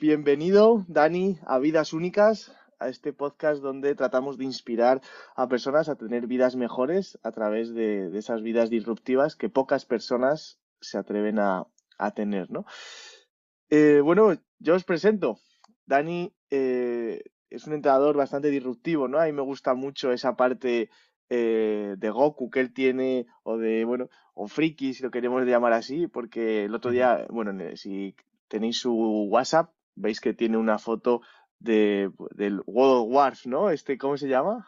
Bienvenido, Dani, a Vidas Únicas, a este podcast donde tratamos de inspirar a personas a tener vidas mejores a través de, esas vidas disruptivas que pocas personas se atreven a, tener, ¿no? Eh, bueno, yo os presento. Dani eh, es un entrenador bastante disruptivo, ¿no? A mí me gusta mucho esa parte eh, de Goku que él tiene, o de, bueno, o friki, si lo queremos llamar así, porque el otro día, bueno, si tenéis su WhatsApp, veis que tiene una foto de, del World of Wars, ¿no? Este, ¿Cómo se llama?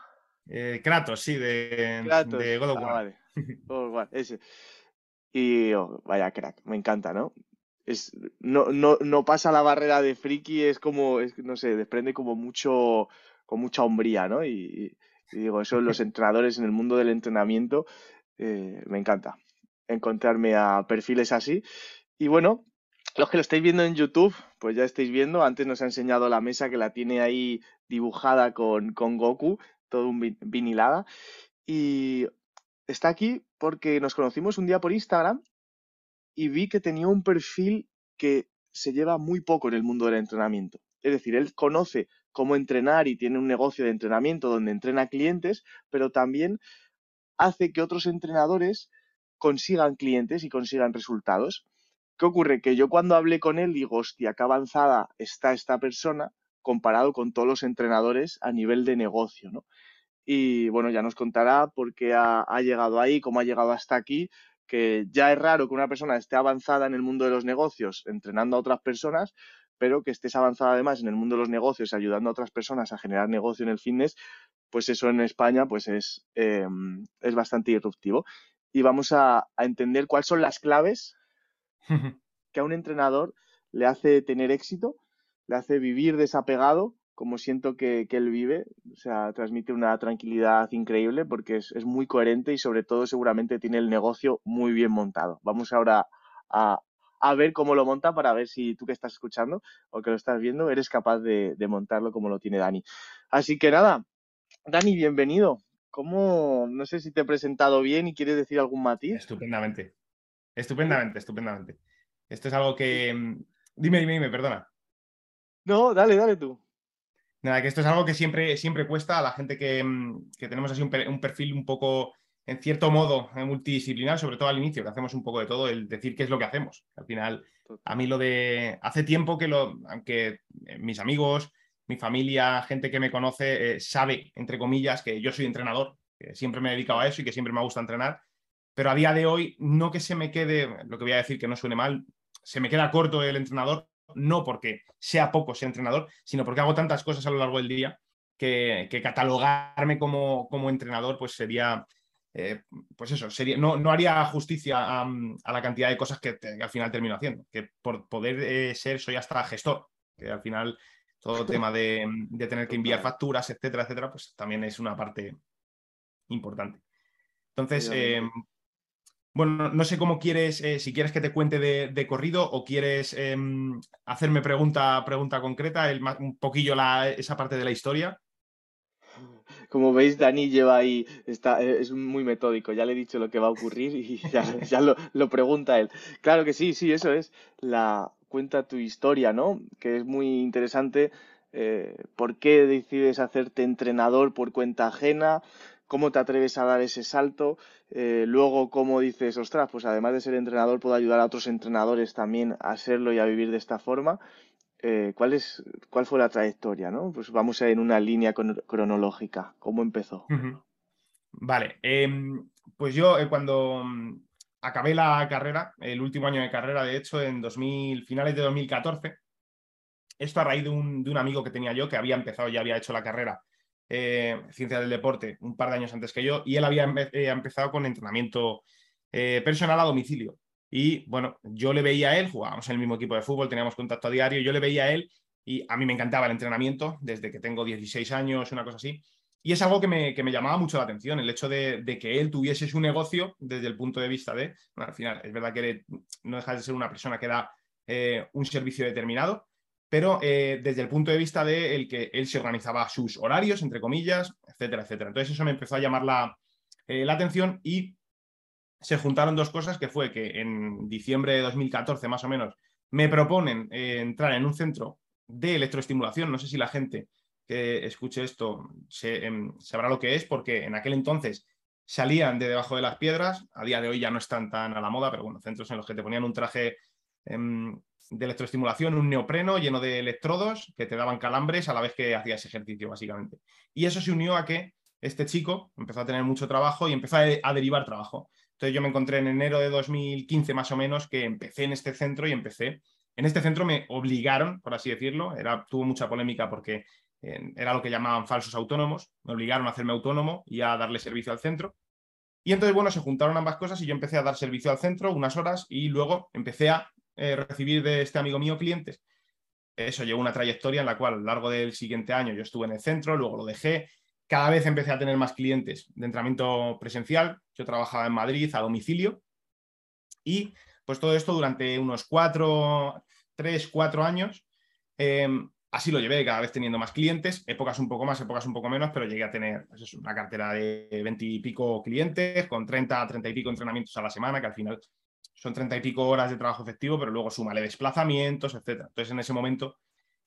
Eh, Kratos, sí, de, de God of ah. War, ese. Y oh, vaya crack, me encanta, ¿no? Es, no, no, no pasa la barrera de friki, es como, es, no sé, desprende como mucho, con mucha hombría, ¿no? Y, digo, eso los entrenadores en el mundo del entrenamiento, eh, me encanta encontrarme a perfiles así. Y bueno, los que lo estáis viendo en YouTube, pues ya estáis viendo, antes nos ha enseñado la mesa que la tiene ahí dibujada con, con Goku, todo un vinilada. Y está aquí porque nos conocimos un día por Instagram y vi que tenía un perfil que se lleva muy poco en el mundo del entrenamiento. Es decir, él conoce cómo entrenar y tiene un negocio de entrenamiento donde entrena clientes, pero también hace que otros entrenadores consigan clientes y consigan resultados. ¿Qué ocurre? Que yo cuando hablé con él digo, hostia, qué avanzada está esta persona comparado con todos los entrenadores a nivel de negocio, ¿no? Y bueno, ya nos contará por qué ha, llegado ahí, cómo ha llegado hasta aquí, que ya es raro que una persona esté avanzada en el mundo de los negocios entrenando a otras personas, pero que estés avanzada además en el mundo de los negocios ayudando a otras personas a generar negocio en el fitness, pues eso en España pues es, em, es bastante disruptivo. Y vamos a entender cuáles son las claves que a un entrenador le hace tener éxito, le hace vivir desapegado, como siento que, él vive, o sea, transmite una tranquilidad increíble porque es, muy coherente y sobre todo seguramente tiene el negocio muy bien montado. Vamos ahora a, ver cómo lo monta para ver si tú que estás escuchando o que lo estás viendo eres capaz de, de montarlo como lo tiene Dani. Así que nada, Dani, bienvenido. ¿Cómo? No sé si te he presentado bien y quieres decir algún matiz. Estupendamente. Estupendamente, estupendamente. Esto es algo que. Mm, dime, dime, dime, perdona. No, dale, dale tú. Nada, que esto es algo que siempre, siempre cuesta a la gente que, mm, tenemos así un, perfil un poco, en cierto modo, eh, multidisciplinar, sobre todo al inicio, que hacemos un poco de todo, el decir qué es lo que hacemos. Al final, a mí lo de. Hace tiempo que lo. Aunque eh, mis amigos, mi familia, gente que me conoce, eh, sabe, entre comillas, que yo soy entrenador, que siempre me he dedicado a eso y que siempre me gusta entrenar pero a día de hoy no que se me quede, lo que voy a decir que no suene mal, se me queda corto el entrenador, no porque sea poco ser entrenador, sino porque hago tantas cosas a lo largo del día que, catalogarme como, como, entrenador pues sería, eh, pues eso, sería, no, no haría justicia a, la cantidad de cosas que, al final termino haciendo, que por poder eh, ser soy hasta gestor, que al final todo tema de, tener que enviar facturas, etcétera, etcétera, pues también es una parte importante. Entonces, bueno, no sé cómo quieres, eh, si quieres que te cuente de, corrido o quieres em, hacerme pregunta, pregunta concreta, un poquillo esa parte de la historia. Como veis, Dani lleva ahí, está, eh, es muy metódico, ya le he dicho lo que va a ocurrir y ya, lo, pregunta él. Claro que sí, sí, eso es. La cuenta tu historia, ¿no? Que es muy interesante. Eh, ¿Por qué decides hacerte entrenador por cuenta ajena? Cómo te atreves a dar ese salto, eh, luego cómo dices, ostras, pues además de ser entrenador puedo ayudar a otros entrenadores también a serlo y a vivir de esta forma. Eh, ¿cuál, es, ¿Cuál fue la trayectoria? ¿no? Pues vamos a ir en una línea cronológica. ¿Cómo empezó? Vale, em, pues yo eh, cuando mm, acabé la carrera, el último año de carrera, de hecho, en 2000, finales de 2014, esto a raíz de un, de un amigo que tenía yo que había empezado, ya había hecho la carrera eh, ciencia del deporte un par de años antes que yo y él había eh, empezado con entrenamiento eh, personal a domicilio. Y bueno, yo le veía a él, jugábamos en el mismo equipo de fútbol, teníamos contacto a diario, yo le veía a él y a mí me encantaba el entrenamiento desde que tengo 16 años, una cosa así. Y es algo que me, llamaba mucho la atención, el hecho de, que él tuviese su negocio desde el punto de vista de, al final, es verdad que no deja de ser una persona que da un servicio determinado, pero eh, desde el punto de vista de el que él se organizaba sus horarios, entre comillas, etcétera, etcétera. Entonces eso me empezó a llamar la, eh, atención y se juntaron dos cosas, que fue que en diciembre de 2014 más o menos me proponen eh, entrar en un centro de electroestimulación. No sé si la gente que escuche esto em, sabrá lo que es, porque en aquel entonces salían de debajo de las piedras, a día de hoy ya no están tan a la moda, pero bueno, centros en los que te ponían un traje em, de electroestimulación, un neopreno lleno de electrodos que te daban calambres a la vez que hacías ejercicio, básicamente. Y eso se unió a que este chico empezó a tener mucho trabajo y empezó a, derivar trabajo. Entonces yo me encontré en enero de 2015 más o menos que empecé en este centro y empecé. En este centro me obligaron, por así decirlo, era, tuvo mucha polémica porque era lo que llamaban falsos autónomos, me obligaron a hacerme autónomo y a darle servicio al centro. Y entonces, bueno, se juntaron ambas cosas y yo empecé a dar servicio al centro unas horas y luego empecé a eh, recibir de este amigo mío clientes. Eso llevó una trayectoria en la cual a lo largo del siguiente año yo estuve en el centro, luego lo dejé. Cada vez empecé a tener más clientes de entrenamiento presencial. Yo trabajaba en Madrid a domicilio y pues todo esto durante unos cuatro, tres, cuatro años em, Así lo llevé, cada vez teniendo más clientes, épocas un poco más, épocas un poco menos, pero llegué a tener pues una cartera de 20 y clientes, con 30, 30 y pico entrenamientos a la semana, que al final son 30 y pico horas de trabajo efectivo, pero luego súmale desplazamientos, etc. Entonces, en ese momento,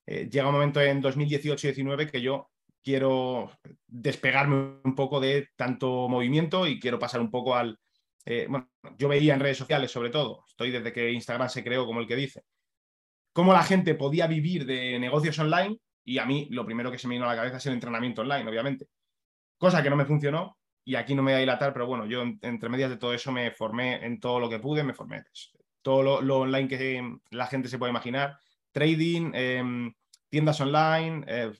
eh, llega un momento en 2018-19 que yo quiero despegarme un poco de tanto movimiento y quiero pasar un poco al... Eh, bueno, yo veía en redes sociales sobre todo, estoy desde que Instagram se creó como el que dice, cómo la gente podía vivir de negocios online y a mí lo primero que se me vino a la cabeza es el entrenamiento online, obviamente. Cosa que no me funcionó y aquí no me voy a dilatar, pero bueno, yo entre medias de todo eso me formé en todo lo que pude, me formé todo lo, online que la gente se puede imaginar, trading, em, tiendas online, eh,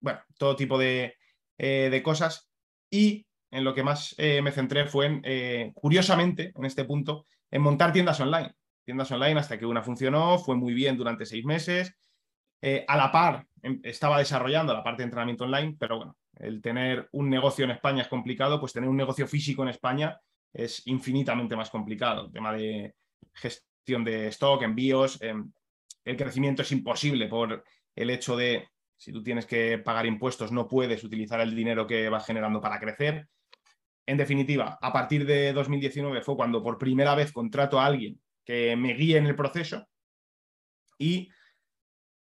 bueno, todo tipo de, eh, de, cosas y en lo que más eh, me centré fue en, curiosamente, en este punto, en montar tiendas online tiendas online hasta que una funcionó, fue muy bien durante seis meses. A la par, em, estaba desarrollando la parte de entrenamiento online, pero bueno, el tener un negocio en España es complicado, pues tener un negocio físico en España es infinitamente más complicado. El tema de gestión de stock, envíos, em, el crecimiento es imposible por el hecho de, si tú tienes que pagar impuestos, no puedes utilizar el dinero que vas generando para crecer. En definitiva, a partir de 2019 fue cuando por primera vez contrato a alguien que me guíe en el proceso. Y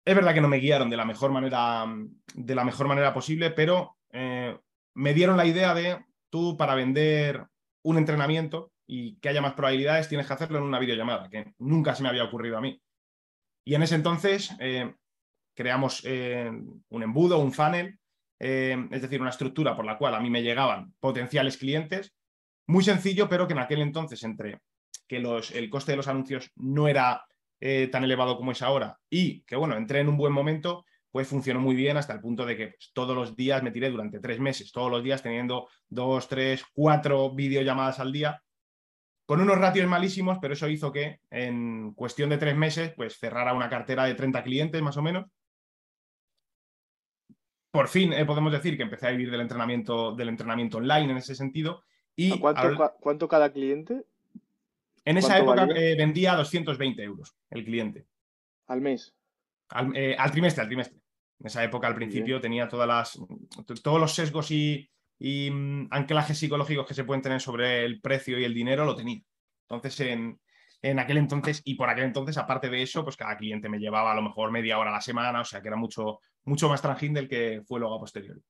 es verdad que no me guiaron de la mejor manera, de la mejor manera posible, pero eh, me dieron la idea de tú para vender un entrenamiento y que haya más probabilidades tienes que hacerlo en una videollamada, que nunca se me había ocurrido a mí. Y en ese entonces eh, creamos eh, un embudo, un funnel, es decir, una estructura por la cual a mí me llegaban potenciales clientes, muy sencillo, pero que en aquel entonces entre que el coste de los anuncios no era eh, tan elevado como es ahora y que, bueno, entré en un buen momento, pues funcionó muy bien hasta el punto de que pues, todos los días me tiré durante tres meses, todos los días teniendo dos, tres, cuatro videollamadas al día, con unos ratios malísimos, pero eso hizo que en cuestión de tres meses, pues cerrara una cartera de 30 clientes más o menos. Por fin eh, podemos decir que empecé a vivir del entrenamiento, del entrenamiento online en ese sentido. Y cuánto, ¿Cuánto cada cliente? En esa época eh, vendía 220 euros el cliente. ¿Al mes? Eh, al, trimestre, al trimestre. En esa época, al principio, tenía todas las, todos los sesgos y, mm, anclajes psicológicos que se pueden tener sobre el precio y el dinero, lo tenía. Entonces, en, en aquel entonces, y por aquel entonces, aparte de eso, pues cada cliente me llevaba a lo mejor media hora a la semana, o sea que era mucho, mucho más tranquil del que fue luego a posteriori.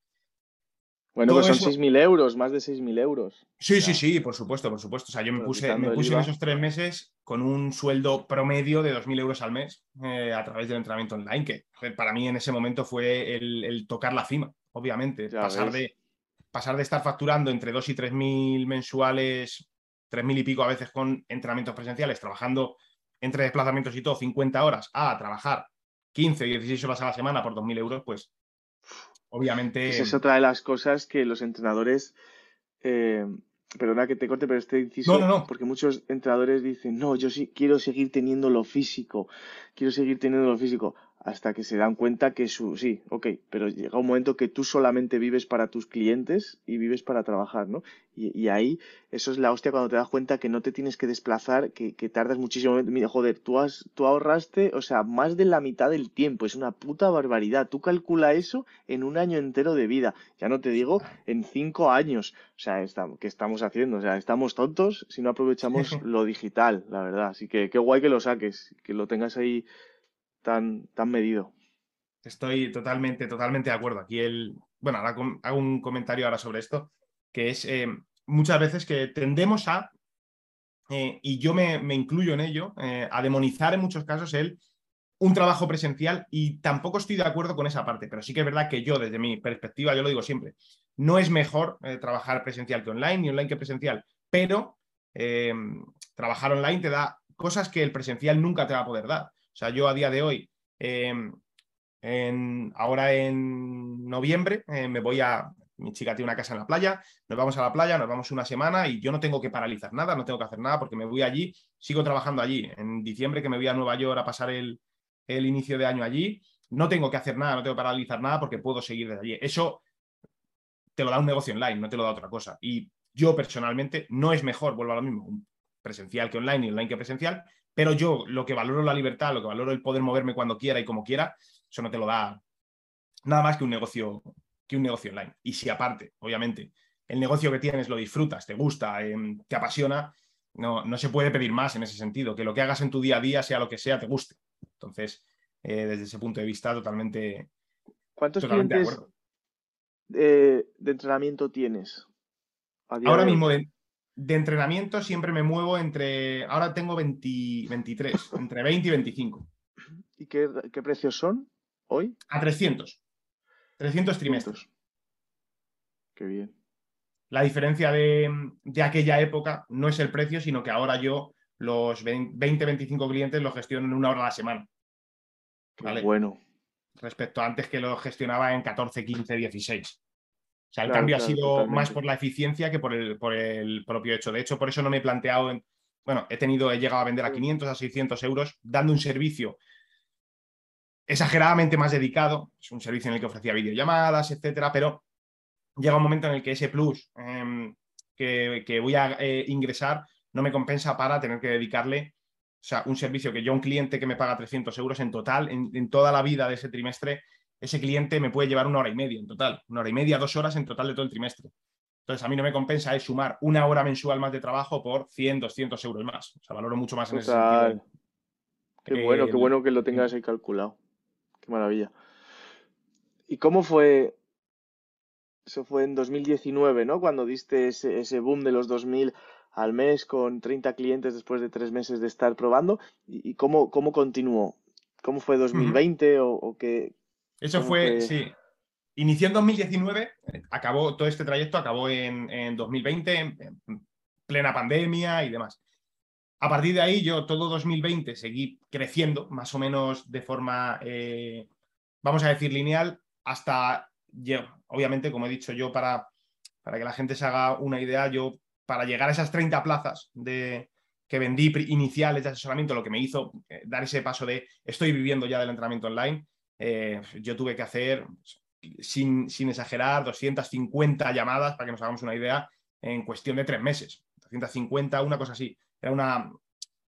Bueno, pues son 6.000 euros, más de 6.000 euros. Sí, sí, sí, por supuesto, por supuesto. O sea, yo me puse, me puse en esos tres meses con un sueldo promedio de 2.000 euros al mes eh, a través del entrenamiento online, que para mí en ese momento fue el, tocar la cima, obviamente. pasar de, pasar de estar facturando entre 2 y 3.000 mensuales, 3.000 y pico a veces con entrenamientos presenciales, trabajando entre desplazamientos y todo 50 horas, a trabajar 15 o 16 horas a la semana por 2.000 euros, pues obviamente. Esa es otra de las cosas que los entrenadores. Eh, perdona que te corte, pero este inciso. No, no, Porque muchos entrenadores dicen, no, yo sí quiero seguir teniendo lo físico. Quiero seguir teniendo lo físico hasta que se dan cuenta que su, sí, ok, pero llega un momento que tú solamente vives para tus clientes y vives para trabajar, ¿no? Y, ahí, eso es la hostia cuando te das cuenta que no te tienes que desplazar, que, que tardas muchísimo. Mira, joder, tú, has, tú ahorraste, o sea, más de la mitad del tiempo, es una puta barbaridad. Tú calcula eso en un año entero de vida, ya no te digo en cinco años. O sea, ¿qué estamos haciendo? O sea, estamos tontos si no aprovechamos lo digital, la verdad. Así que qué guay que lo saques, que lo tengas ahí tan, tan medido. Estoy totalmente, totalmente de acuerdo. Aquí el, bueno, ahora hago un comentario ahora sobre esto, que es eh, muchas veces que tendemos a, eh, y yo me, incluyo en ello, eh, a demonizar en muchos casos el un trabajo presencial y tampoco estoy de acuerdo con esa parte, pero sí que es verdad que yo, desde mi perspectiva, yo lo digo siempre, no es mejor trabajar presencial que online, ni online que presencial, pero trabajar online te da cosas que el presencial nunca te va a poder dar. O sea, yo a día de hoy ahora en noviembre eh, me voy a, mi chica tiene una casa en la playa, nos vamos a la playa, nos vamos una semana y yo no tengo que paralizar nada, no tengo que hacer nada porque me voy allí, sigo trabajando allí. En diciembre que me voy a Nueva York a pasar el, inicio de año allí, no tengo que hacer nada, no tengo que paralizar nada porque puedo seguir desde allí. Eso te lo da un negocio online, no te lo da otra cosa. Y yo personalmente no es mejor, vuelvo a lo mismo, presencial que online y online que presencial, pero yo lo que valoro la libertad, lo que valoro el poder moverme cuando quiera y como quiera, eso no te lo da nada más que un negocio, que un negocio online. Y si aparte, obviamente, el negocio que tienes lo disfrutas, te gusta, em, te apasiona, no, no, se puede pedir más en ese sentido. Que lo que hagas en tu día a día, sea lo que sea, te guste. Entonces, eh, desde ese punto de vista, totalmente. ¿Cuántos clientes de, entrenamiento tienes? Ahora mismo de, entrenamiento siempre me muevo entre. Ahora tengo 23, entre 20 y 25. ¿Y qué, qué precios son? hoy? A 300. 300 trimestres. Qué bien. La diferencia de, aquella época no es el precio, sino que ahora yo los 20-25 clientes los gestiono en una hora a la semana. Qué bueno. Respecto a antes que lo gestionaba en 14, 15, 16. O sea, el cambio ha sido más por la eficiencia que por el, por el propio hecho. De hecho, por eso no me he planteado en. Bueno, he tenido, he llegado a vender a 500, a 600 euros, dando un servicio exageradamente más dedicado, es un servicio en el que ofrecía videollamadas, etcétera, pero llega un momento en el que ese plus em, que, voy a eh, ingresar no me compensa para tener que dedicarle o sea, un servicio que yo, un cliente que me paga 300 euros en total, en, toda la vida de ese trimestre, ese cliente me puede llevar una hora y media en total, una hora y media, dos horas en total de todo el trimestre. Entonces, a mí no me compensa es sumar una hora mensual más de trabajo por 100, 200 euros más. O sea, valoro mucho más en ese sentido. Qué bueno, qué eh, bueno que lo tengas ahí calculado. Qué maravilla. ¿Y cómo fue? Eso fue en 2019, ¿no? Cuando diste ese, boom de los 2000 al mes con 30 clientes después de tres meses de estar probando. ¿Y, cómo, cómo continuó? ¿Cómo fue 2020 o, qué? Eso fue, sí. Inició en 2019, acabó todo este trayecto, acabó en, 2020, en plena pandemia y demás. A partir de ahí, yo todo 2020 seguí creciendo, más o menos de forma, eh, vamos a decir, lineal, hasta, obviamente, como he dicho yo, para, para que la gente se haga una idea, yo para llegar a esas 30 plazas de, que vendí iniciales de asesoramiento, lo que me hizo eh, dar ese paso de estoy viviendo ya del entrenamiento online, eh, yo tuve que hacer, sin, sin, exagerar, 250 llamadas, para que nos hagamos una idea, en cuestión de tres meses. 250, una cosa así era una, o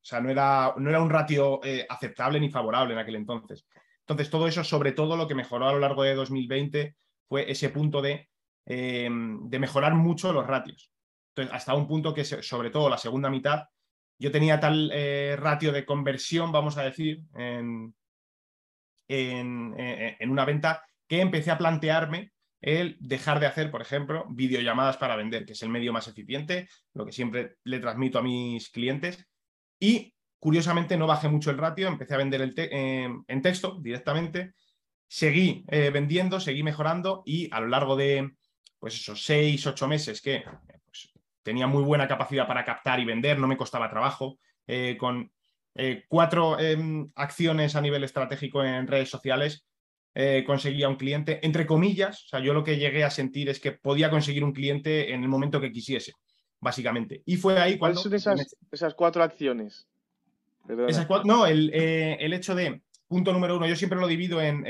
sea, no era, no era un ratio eh, aceptable ni favorable en aquel entonces. Entonces, todo eso, sobre todo lo que mejoró a lo largo de 2020 fue ese punto de, em, de mejorar mucho los ratios. Entonces, hasta un punto que, sobre todo la segunda mitad, yo tenía tal eh, ratio de conversión, vamos a decir, en, en, eh, en, una venta, que empecé a plantearme el dejar de hacer, por ejemplo, videollamadas para vender, que es el medio más eficiente, lo que siempre le transmito a mis clientes. Y curiosamente no bajé mucho el ratio, empecé a vender el eh, en texto directamente, seguí eh, vendiendo, seguí mejorando y a lo largo de pues esos seis, ocho meses que pues, tenía muy buena capacidad para captar y vender, no me costaba trabajo, eh, cuatro em, acciones a nivel estratégico en redes sociales, eh, conseguía un cliente, entre comillas, o sea, yo lo que llegué a sentir es que podía conseguir un cliente en el momento que quisiese, básicamente. Y fue ahí cuando... ¿Cuáles son esas, cuatro acciones? no, eh, el, hecho de, punto número uno, yo siempre lo divido en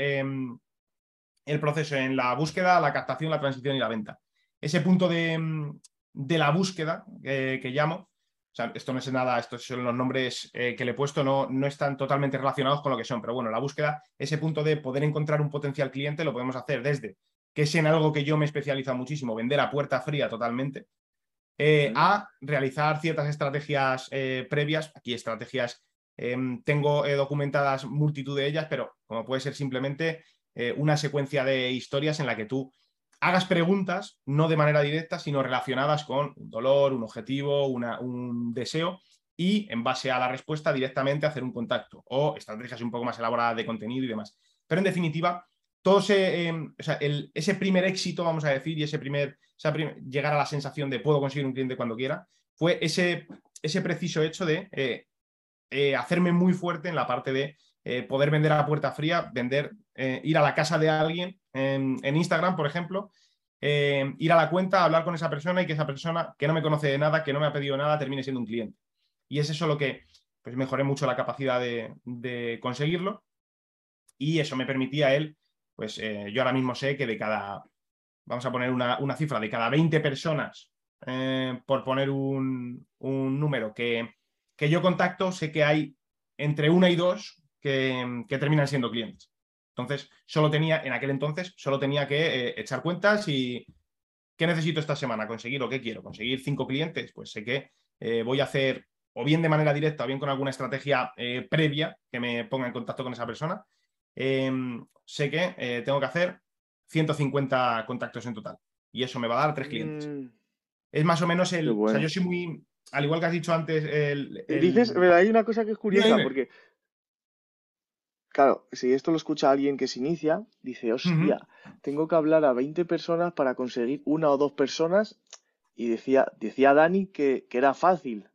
el proceso, en la búsqueda, la captación, la transición y la venta. Ese punto de, la búsqueda eh, que llamo, o sea, esto no es nada, estos son los nombres eh, que le he puesto, no, no están totalmente relacionados con lo que son, pero bueno, la búsqueda, ese punto de poder encontrar un potencial cliente lo podemos hacer desde, que es en algo que yo me especializo muchísimo, vender a puerta fría totalmente, eh, a realizar ciertas estrategias eh, previas, aquí estrategias, em, tengo documentadas multitud de ellas, pero como puede ser simplemente una secuencia de historias en la que tú hagas preguntas, no de manera directa, sino relacionadas con un dolor, un objetivo, un deseo, y en base a la respuesta directamente hacer un contacto o estrategias un poco más elaboradas de contenido y demás. Pero en definitiva, todo ese, em, ese primer éxito, vamos a decir, y ese primer, llegar a la sensación de puedo conseguir un cliente cuando quiera, fue ese, ese preciso hecho de eh, eh, hacerme muy fuerte en la parte de eh, poder vender a puerta fría, vender, ir a la casa de alguien en, Instagram, por ejemplo, ir a la cuenta, hablar con esa persona y que esa persona que no me conoce de nada, que no me ha pedido nada, termine siendo un cliente. Y es eso lo que pues, mejoré mucho la capacidad de, conseguirlo. Y eso me permitía él pues eh, yo ahora mismo sé que de cada, vamos a poner una, cifra, de cada 20 personas, eh, por poner un, número que, que, yo contacto, sé que hay entre una y dos que, terminan siendo clientes. Entonces, solo tenía, en aquel entonces, solo tenía que eh, echar cuentas y ¿qué necesito esta semana? ¿Conseguir o qué quiero? ¿Conseguir cinco clientes? Pues sé que voy a hacer o bien de manera directa o bien con alguna estrategia previa que me ponga en contacto con esa persona. Em, sé que eh, tengo que hacer 150 contactos en total y eso me va a dar tres clientes. Mm. Es más o menos el... O sea, yo soy muy... Al igual que has dicho antes, el... Dices, pero hay una cosa que es curiosa porque... Claro, si esto lo escucha alguien que se inicia, dice, hostia, tengo que hablar a 20 personas para conseguir una o dos personas. Y decía, decía Dani que, era fácil.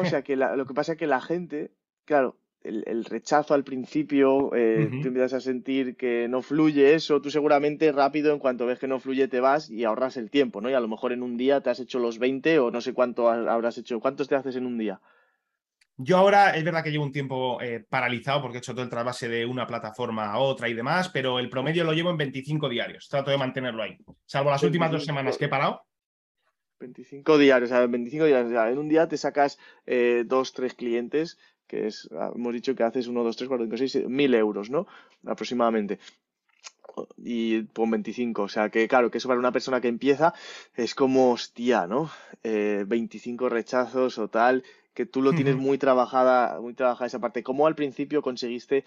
O sea, que lo que pasa es que la gente, claro, el, rechazo al principio, eh, tú empiezas a sentir que no fluye eso, tú seguramente rápido en cuanto ves que no fluye te vas y ahorras el tiempo, ¿no? Y a lo mejor en un día te has hecho los 20 o no sé cuánto habrás hecho, ¿cuántos te haces en un día? Yo ahora es verdad que llevo un tiempo eh, paralizado porque he hecho todo el trasvase de una plataforma a otra y demás, pero el promedio lo llevo en 25 diarios. Trato de mantenerlo ahí. Salvo las últimas dos semanas que he parado. 25 diarios, o sea, 25 días. en un día te sacas eh, dos, tres clientes que es, ah, hemos dicho que haces 1, 2, 3, 4, 5, 6, mil euros, ¿no? Aproximadamente. Y pon 25, o sea que claro, que eso para una persona que empieza es como, hostia, ¿no? 25 eh, rechazos o tal, que tú lo tienes muy trabajada, muy trabajada esa parte. ¿Cómo al principio conseguiste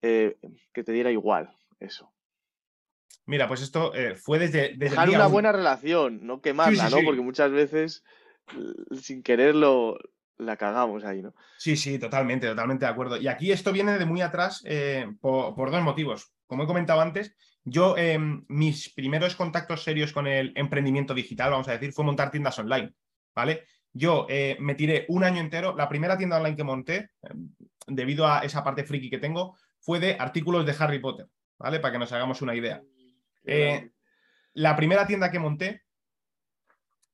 eh, que te diera igual eso? Mira, pues esto eh, fue desde, desde Dejar una buena relación, no quemarla, ¿no? Porque muchas veces sin quererlo la cagamos ahí, ¿no? Sí, sí, totalmente, totalmente de acuerdo. Y aquí esto viene de muy atrás eh, por, dos motivos. Como he comentado antes, yo em, mis primeros contactos serios con el emprendimiento digital, vamos a decir, fue montar tiendas online, ¿vale? Yo eh, me tiré un año entero, la primera tienda online que monté, em, debido a esa parte friki que tengo, fue de artículos de Harry Potter, ¿vale? Para que nos hagamos una idea. Eh, la primera tienda que monté,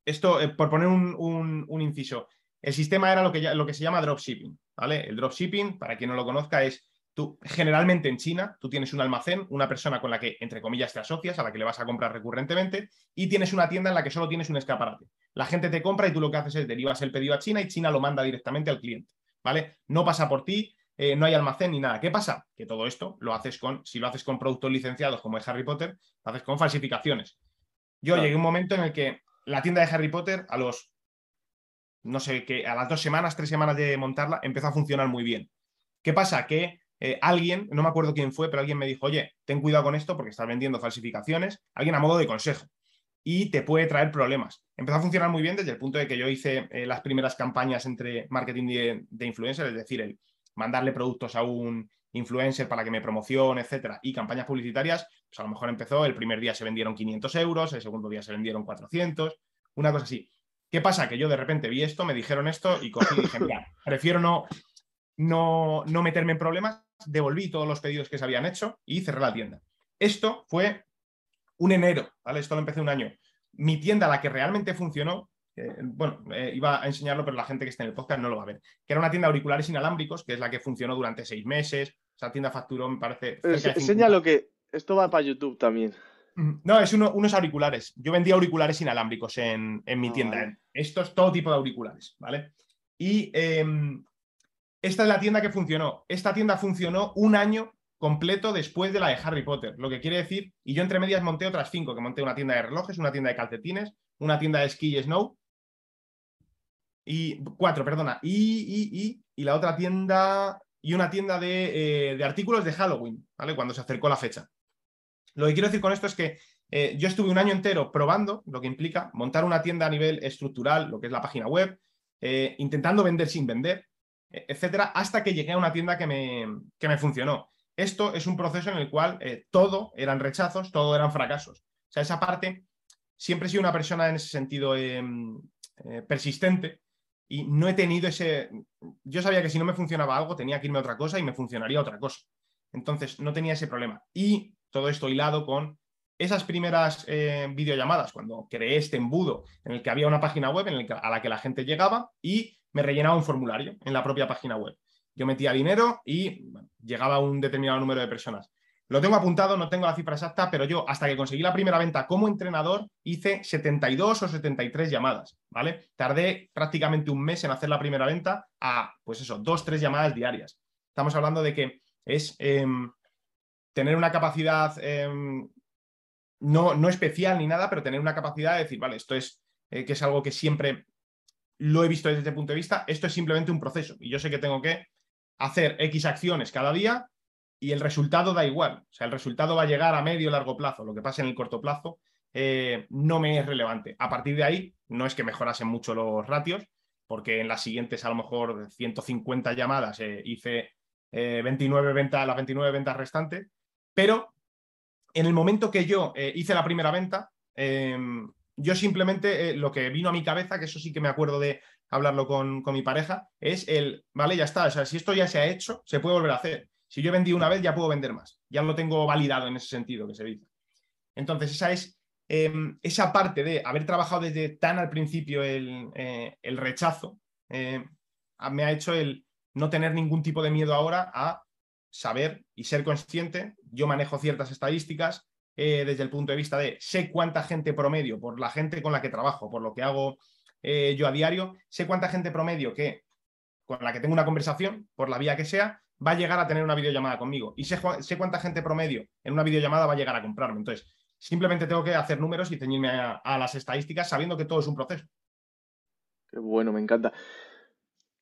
esto, por poner un inciso, el sistema era lo que, lo que se llama dropshipping, ¿vale? El dropshipping, para quien no lo conozca, es tú, generalmente en China, tú tienes un almacén, una persona con la que, entre comillas, te asocias, a la que le vas a comprar recurrentemente, y tienes una tienda en la que solo tienes un escaparate. La gente te compra y tú lo que haces es derivas el pedido a China y China lo manda directamente al cliente, ¿vale? No pasa por ti, eh, no hay almacén ni nada. ¿Qué pasa? Que todo esto lo haces con, si lo haces con productos licenciados como es Harry Potter, lo haces con falsificaciones. Yo llegué a un momento en el que la tienda de Harry Potter a los no sé, que a las dos semanas, tres semanas de montarla, empezó a funcionar muy bien. ¿Qué pasa? Que eh, alguien, no me acuerdo quién fue, pero alguien me dijo, oye, ten cuidado con esto porque estás vendiendo falsificaciones, alguien a modo de consejo, y te puede traer problemas. Empezó a funcionar muy bien desde el punto de que yo hice eh, las primeras campañas entre marketing de, de influencer, es decir, el mandarle productos a un influencer para que me promocione, etcétera, y campañas publicitarias, pues a lo mejor empezó, el primer día se vendieron 500 euros, el segundo día se vendieron 400, una cosa así. ¿Qué pasa? Que yo de repente vi esto, me dijeron esto y cogí y dije, mira, prefiero no, no, no meterme en problemas, devolví todos los pedidos que se habían hecho y cerré la tienda. Esto fue un enero, ¿vale? Esto lo empecé un año. Mi tienda, la que realmente funcionó, eh, bueno, eh, iba a enseñarlo, pero la gente que está en el podcast no lo va a ver, que era una tienda de auriculares inalámbricos, que es la que funcionó durante seis meses. Esa tienda facturó, me parece. Enseña lo que. Esto va para YouTube también. No, es unos auriculares. Yo vendía auriculares inalámbricos en, mi ah, tienda. Esto es todo tipo de auriculares, ¿vale? Y em, esta es la tienda que funcionó. Esta tienda funcionó un año completo después de la de Harry Potter. Lo que quiere decir, y yo entre medias monté otras cinco, que monté una tienda de relojes, una tienda de calcetines, una tienda de esquí y snow. Y cuatro, perdona. Y, y, y, y la otra tienda y una tienda de, de, artículos de Halloween, ¿vale? Cuando se acercó la fecha. Lo que quiero decir con esto es que eh, yo estuve un año entero probando, lo que implica montar una tienda a nivel estructural, lo que es la página web, eh, intentando vender sin vender, etcétera, hasta que llegué a una tienda que me, que me funcionó. Esto es un proceso en el cual eh, todo eran rechazos, todo eran fracasos. O sea, esa parte, siempre he sido una persona en ese sentido em, persistente y no he tenido ese... Yo sabía que si no me funcionaba algo tenía que irme a otra cosa y me funcionaría otra cosa. Entonces, no tenía ese problema. Y todo esto hilado con esas primeras eh, videollamadas, cuando creé este embudo en el que había una página web a la que la gente llegaba y me rellenaba un formulario en la propia página web. Yo metía dinero y llegaba un determinado número de personas. Lo tengo apuntado, no tengo la cifra exacta, pero yo hasta que conseguí la primera venta como entrenador hice 72 o 73 llamadas, ¿vale? Tardé prácticamente un mes en hacer la primera venta a, pues eso, dos, tres llamadas diarias. Estamos hablando de que es em, tener una capacidad em, no, no especial ni nada, pero tener una capacidad de decir, vale, esto es eh, que es algo que siempre lo he visto desde este punto de vista, esto es simplemente un proceso y yo sé que tengo que hacer X acciones cada día y el resultado da igual, o sea, el resultado va a llegar a medio largo plazo, lo que pasa en el corto plazo eh, no me es relevante. A partir de ahí, no es que mejorasen mucho los ratios, porque en las siguientes a lo mejor 150 llamadas eh, hice 29 ventas, las 29 ventas restantes, pero en el momento que yo eh, hice la primera venta, em, yo simplemente eh, lo que vino a mi cabeza, que eso sí que me acuerdo de hablarlo con, mi pareja, es el, vale, ya está, o sea, si esto ya se ha hecho, se puede volver a hacer. Si yo he vendido una vez, ya puedo vender más. Ya lo tengo validado en ese sentido que se dice. Entonces, esa es em, esa parte de haber trabajado desde tan al principio el, eh, el rechazo, me ha hecho el no tener ningún tipo de miedo ahora a saber y ser consciente. Yo manejo ciertas estadísticas eh, desde el punto de vista de sé cuánta gente promedio, por la gente con la que trabajo, por lo que hago eh, yo a diario, sé cuánta gente promedio que con la que tengo una conversación, por la vía que sea, va a llegar a tener una videollamada conmigo. Y sé, sé cuánta gente promedio en una videollamada va a llegar a comprarme. Entonces, simplemente tengo que hacer números y ceñirme a las estadísticas sabiendo que todo es un proceso. Qué bueno, me encanta.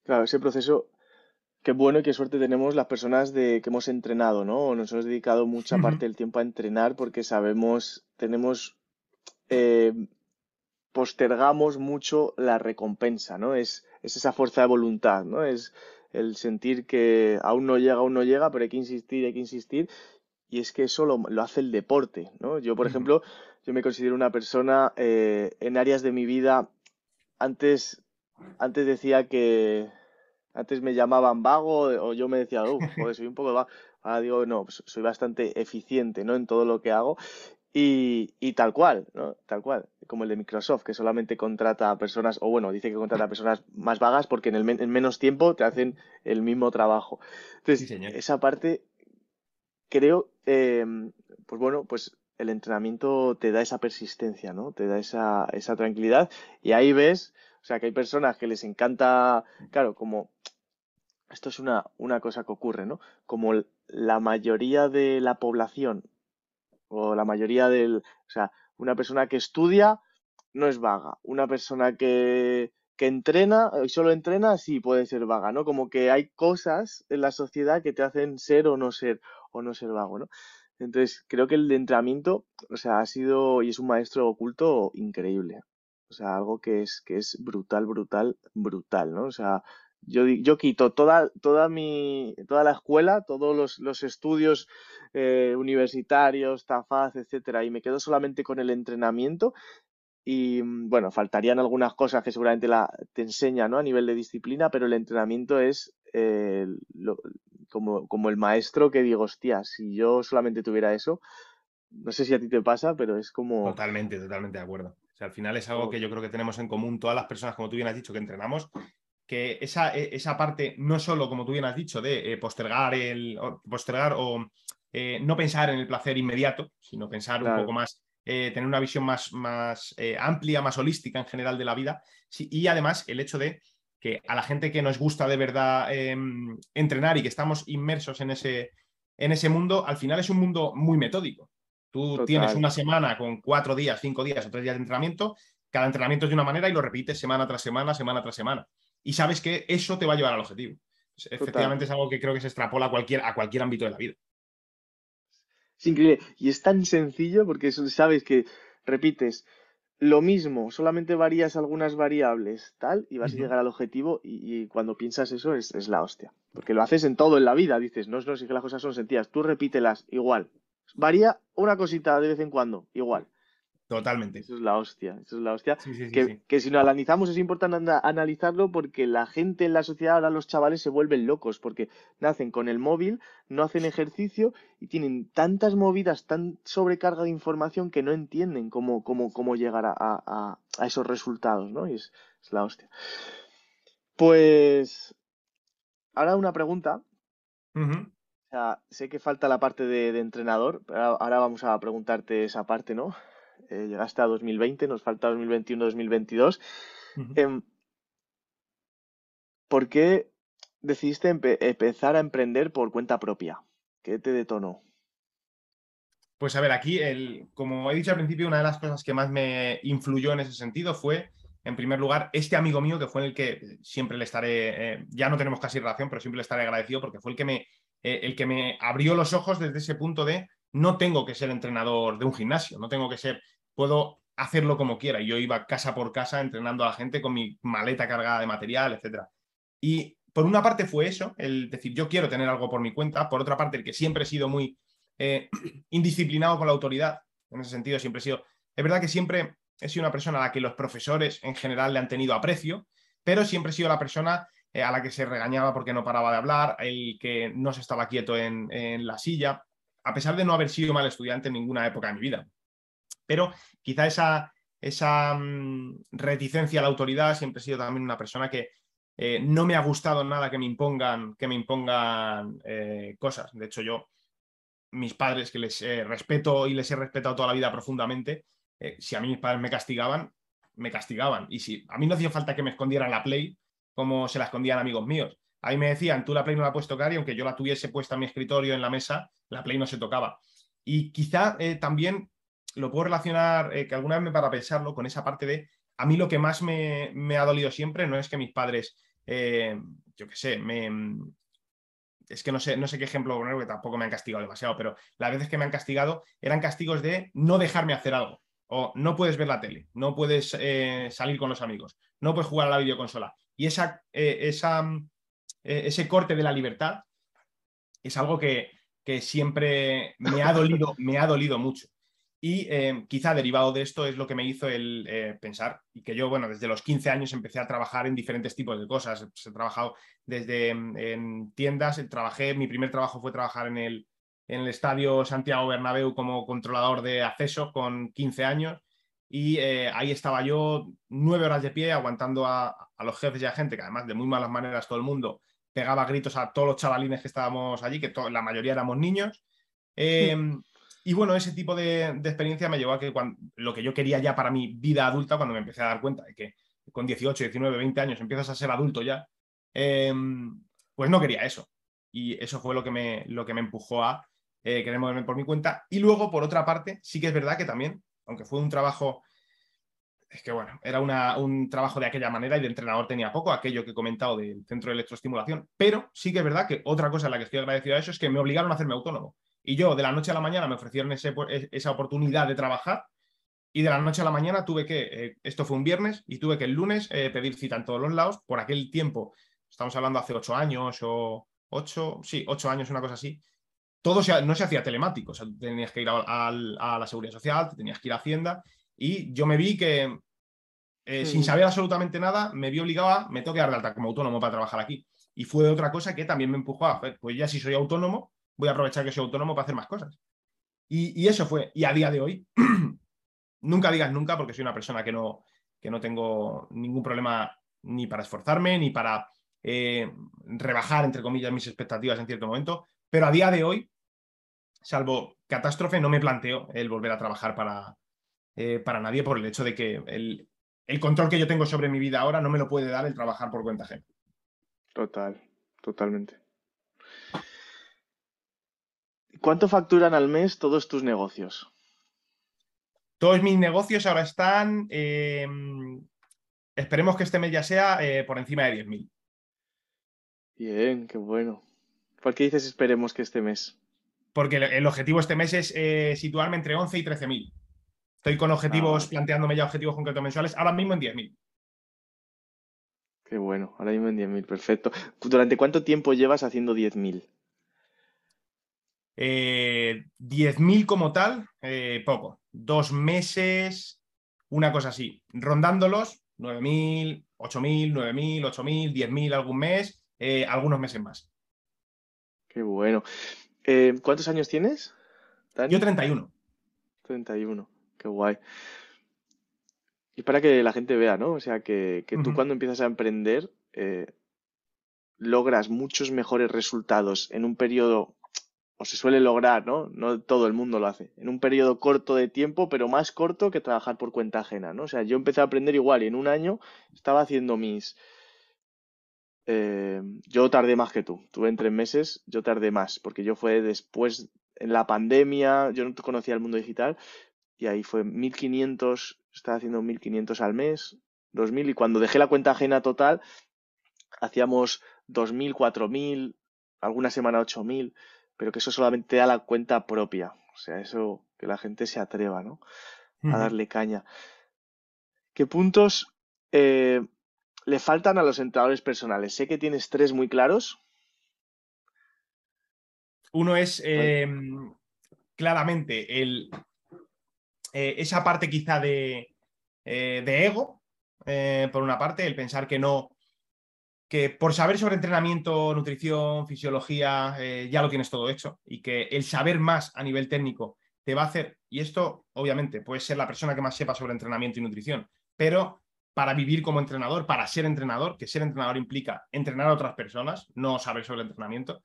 Claro, ese proceso Qué bueno y qué suerte tenemos las personas de que hemos entrenado, ¿no? Nos hemos dedicado mucha parte del tiempo a entrenar porque sabemos, tenemos, eh, postergamos mucho la recompensa, ¿no? Es, es esa fuerza de voluntad, ¿no? Es el sentir que aún no llega, aún no llega, pero hay que insistir, hay que insistir. Y es que eso lo, hace el deporte, ¿no? Yo, por ejemplo, yo me considero una persona eh, en áreas de mi vida, antes, antes decía que antes me llamaban vago o yo me decía, uff, joder, soy un poco vago. Ahora digo, no, pues soy bastante eficiente, ¿no? En todo lo que hago. Y, y, tal cual, ¿no? Tal cual, como el de Microsoft, que solamente contrata a personas, o bueno, dice que contrata a personas más vagas porque en, el en menos tiempo te hacen el mismo trabajo. Entonces, esa parte, creo, eh, pues bueno, pues el entrenamiento te da esa persistencia, ¿no? Te da esa, esa tranquilidad y ahí ves o sea, que hay personas que les encanta, claro, como esto es una, una cosa que ocurre, ¿no? Como la mayoría de la población o la mayoría del, o sea, una persona que estudia no es vaga, una persona que, que entrena y solo entrena sí puede ser vaga, ¿no? Como que hay cosas en la sociedad que te hacen ser o no ser o no ser vago, ¿no? Entonces, creo que el entrenamiento, o sea, ha sido y es un maestro oculto increíble. O sea, algo que es, que es brutal, brutal, brutal, ¿no? O sea, yo, yo quito toda, toda mi, toda la escuela, todos los, los estudios eh, universitarios, TAFAZ, etcétera, y me quedo solamente con el entrenamiento. Y mm, bueno, faltarían algunas cosas que seguramente la, te enseña, ¿no? A nivel de disciplina, pero el entrenamiento es eh, como, como el maestro que digo, hostia, si yo solamente tuviera eso, no sé si a ti te pasa, pero es como... Totalmente, totalmente de acuerdo al final es algo que yo creo que tenemos en común todas las personas, como tú bien has dicho, que entrenamos, que esa, e, esa parte no solo, como tú bien has dicho, de eh, postergar, el, o, postergar o eh, no pensar en el placer inmediato, sino pensar un poco más, eh, tener una visión más, más amplia, más holística en general de la vida. y además el hecho de que a la gente que nos gusta de verdad em, entrenar y que estamos inmersos en ese, en ese mundo, al final es un mundo muy metódico. Tú tienes una semana con cuatro días, cinco días o tres días de entrenamiento, cada entrenamiento es de una manera y lo repites semana tras semana, semana tras semana. Y sabes que eso te va a llevar al objetivo. Efectivamente es algo que creo que se extrapola a cualquier, a cualquier ámbito de la vida. Es increíble. Y es tan sencillo porque sabes que repites lo mismo, solamente varías algunas variables, tal, y vas a llegar al objetivo y, cuando piensas eso es, es, la hostia. Porque lo haces en todo en la vida, dices, no, no, si que las cosas son sencillas, tú repítelas igual. Varía una cosita de vez en cuando, igual. Totalmente. Eso es la hostia, eso es la hostia. que, si lo analizamos es importante analizarlo porque la gente en la sociedad, ahora los chavales se vuelven locos porque nacen con el móvil, no hacen ejercicio y tienen tantas movidas, tan sobrecarga de información que no entienden cómo, cómo, cómo llegar a, esos resultados, ¿no? Y es, la hostia. Pues ahora una pregunta. o sea, sé que falta la parte de, de entrenador, pero ahora vamos a preguntarte esa parte, ¿no? Eh, llegaste a 2020, nos falta 2021-2022. Em, ¿Por qué decidiste empezar a emprender por cuenta propia? ¿Qué te detonó? Pues a ver, aquí, el, como he dicho al principio, una de las cosas que más me influyó en ese sentido fue, en primer lugar, este amigo mío que fue el que siempre le estaré, eh, ya no tenemos casi relación, pero siempre le estaré agradecido porque fue el que me, eh, el que me abrió los ojos desde ese punto de no tengo que ser entrenador de un gimnasio, no tengo que ser puedo hacerlo como quiera. Yo iba casa por casa entrenando a la gente con mi maleta cargada de material, etc. Y por una parte fue eso, el decir, yo quiero tener algo por mi cuenta. Por otra parte, el que siempre he sido muy eh, indisciplinado con la autoridad. En ese sentido, siempre he sido... Es verdad que siempre he sido una persona a la que los profesores en general le han tenido aprecio, pero siempre he sido la persona eh, a la que se regañaba porque no paraba de hablar, el que no se estaba quieto en, en la silla, a pesar de no haber sido mal estudiante en ninguna época de mi vida pero quizá esa, esa mm, reticencia a la autoridad siempre he sido también una persona que eh, no me ha gustado nada que me impongan, que me impongan eh, cosas. De hecho, yo, mis padres, que les eh, respeto y les he respetado toda la vida profundamente, si a mí mis padres me castigaban, me castigaban. Y si a mí no hacía falta que me escondieran la Play, como se la escondían amigos míos. Ahí me decían, tú la Play no la puedes tocar y aunque yo la tuviese puesta en mi escritorio en la mesa, la Play no se tocaba. Y quizá también lo puedo relacionar, eh, que alguna vez me para pensarlo, con esa parte de, a mí lo que más me, ha dolido siempre no es que mis padres, eh, yo qué sé, me... Es que no sé, no sé qué ejemplo poner, porque tampoco me han castigado demasiado, pero las veces que me han castigado eran castigos de no dejarme hacer algo. O no puedes ver la tele, no puedes eh, salir con los amigos, no puedes jugar a la videoconsola. Y esa, esa, ese corte de la libertad es algo que, que siempre me ha dolido, me ha dolido mucho. Y eh, quizá derivado de esto es lo que me hizo el eh, pensar y que yo, bueno, desde los 15 años empecé a trabajar en diferentes tipos de cosas. Pues, he trabajado desde mm, en tiendas, trabajé, mi primer trabajo fue trabajar en el, en el estadio Santiago Bernabéu como controlador de acceso con 15 años y eh, ahí estaba yo nueve horas de pie aguantando a, los jefes y a gente que además de muy malas maneras todo el mundo pegaba gritos a todos los chavalines que estábamos allí, que la mayoría éramos niños. Hmm. Y bueno, ese tipo de, experiencia me llevó a que lo que yo quería ya para mi vida adulta, cuando me empecé a dar cuenta de que con 18, 19, 20 años empiezas a ser adulto ya, em, pues no quería eso. Y eso fue lo que me, lo que me empujó a eh, querer moverme por mi cuenta. Y luego, por otra parte, sí que es verdad que también, aunque fue un trabajo, es que bueno, era un trabajo de aquella manera y de entrenador tenía poco, aquello que he comentado del centro de electroestimulación, pero sí que es verdad que otra cosa en la que estoy agradecido a eso es que me obligaron a hacerme autónomo. Y yo de la noche a la mañana me ofrecieron e, esa oportunidad de trabajar y de la noche a la mañana tuve que, eh, esto fue un viernes, y tuve que el lunes eh, pedir cita en todos los lados. Por aquel tiempo, estamos hablando hace ocho años o ocho, sí, ocho años, una cosa así. Todo no se hacía telemático, o sea, tenías que ir a, la seguridad social, tenías que ir a Hacienda, y yo me vi que, eh, sin saber absolutamente nada, me vi obligado a, me tengo que dar de alta como autónomo para trabajar aquí. Y fue otra cosa que también me empujó a, pues ya si soy autónomo, voy a aprovechar que soy autónomo para hacer más cosas. Y, eso fue. Y a día de hoy, nunca digas nunca, porque soy una persona que no, que no tengo ningún problema ni para esforzarme, ni para eh, rebajar, entre comillas, mis expectativas en cierto momento. Pero a día de hoy, salvo catástrofe, no me planteo el volver a trabajar para, eh, para nadie por el hecho de que el, el, control que yo tengo sobre mi vida ahora no me lo puede dar el trabajar por cuenta ajena. Total, totalmente. ¿Cuánto facturan al mes todos tus negocios? Todos mis negocios ahora están, em, esperemos que este mes ya sea eh, por encima de 10.000. Bien, qué bueno. ¿Por qué dices esperemos que este mes? Porque el, objetivo este mes es eh, situarme entre 11 y 13 mil. Estoy con objetivos, Ah. planteándome ya objetivos concretos mensuales, ahora mismo en 10.000. Qué bueno, ahora mismo en 10.000, perfecto. ¿Durante cuánto tiempo llevas haciendo 10.000? Eh, 10.000 como tal, eh, poco. Dos meses, una cosa así. Rondándolos, 9.000, 8.000, 9.000, 8.000, 10.000 algún mes, eh, algunos meses más. Qué bueno. Eh, ¿cuántos años tienes, Dani? Yo 31. 31, qué guay. Y para que la gente vea, ¿no? O sea, que, que tú cuando empiezas a emprender eh, logras muchos mejores resultados en un periodo, o se suele lograr, ¿no? No todo el mundo lo hace, en un periodo corto de tiempo, pero más corto que trabajar por cuenta ajena, ¿no? O sea, yo empecé a aprender igual y en un año estaba haciendo mis... eh, yo tardé más que tú, tuve en tres meses, yo tardé más, porque yo fue después, en la pandemia, yo no conocía el mundo digital y ahí fue 1500, estaba haciendo 1500 al mes, 2000 y cuando dejé la cuenta ajena total hacíamos 2000, 4000, alguna semana 8000, pero que eso solamente da la cuenta propia, o sea, eso que la gente se atreva, ¿no? A darle caña. ¿Qué puntos eh, le faltan a los entrenadores personales? Sé que tienes tres muy claros. Uno es eh, claramente el, eh, esa parte quizá de, eh, de ego, eh, por una parte, el pensar que no, que por saber sobre entrenamiento, nutrición, fisiología, ya lo tienes todo hecho y que el saber más a nivel técnico te va a hacer, y esto obviamente puede ser la persona que más sepa sobre entrenamiento y nutrición, pero para vivir como entrenador, para ser entrenador, que ser entrenador implica entrenar a otras personas, no saber sobre entrenamiento,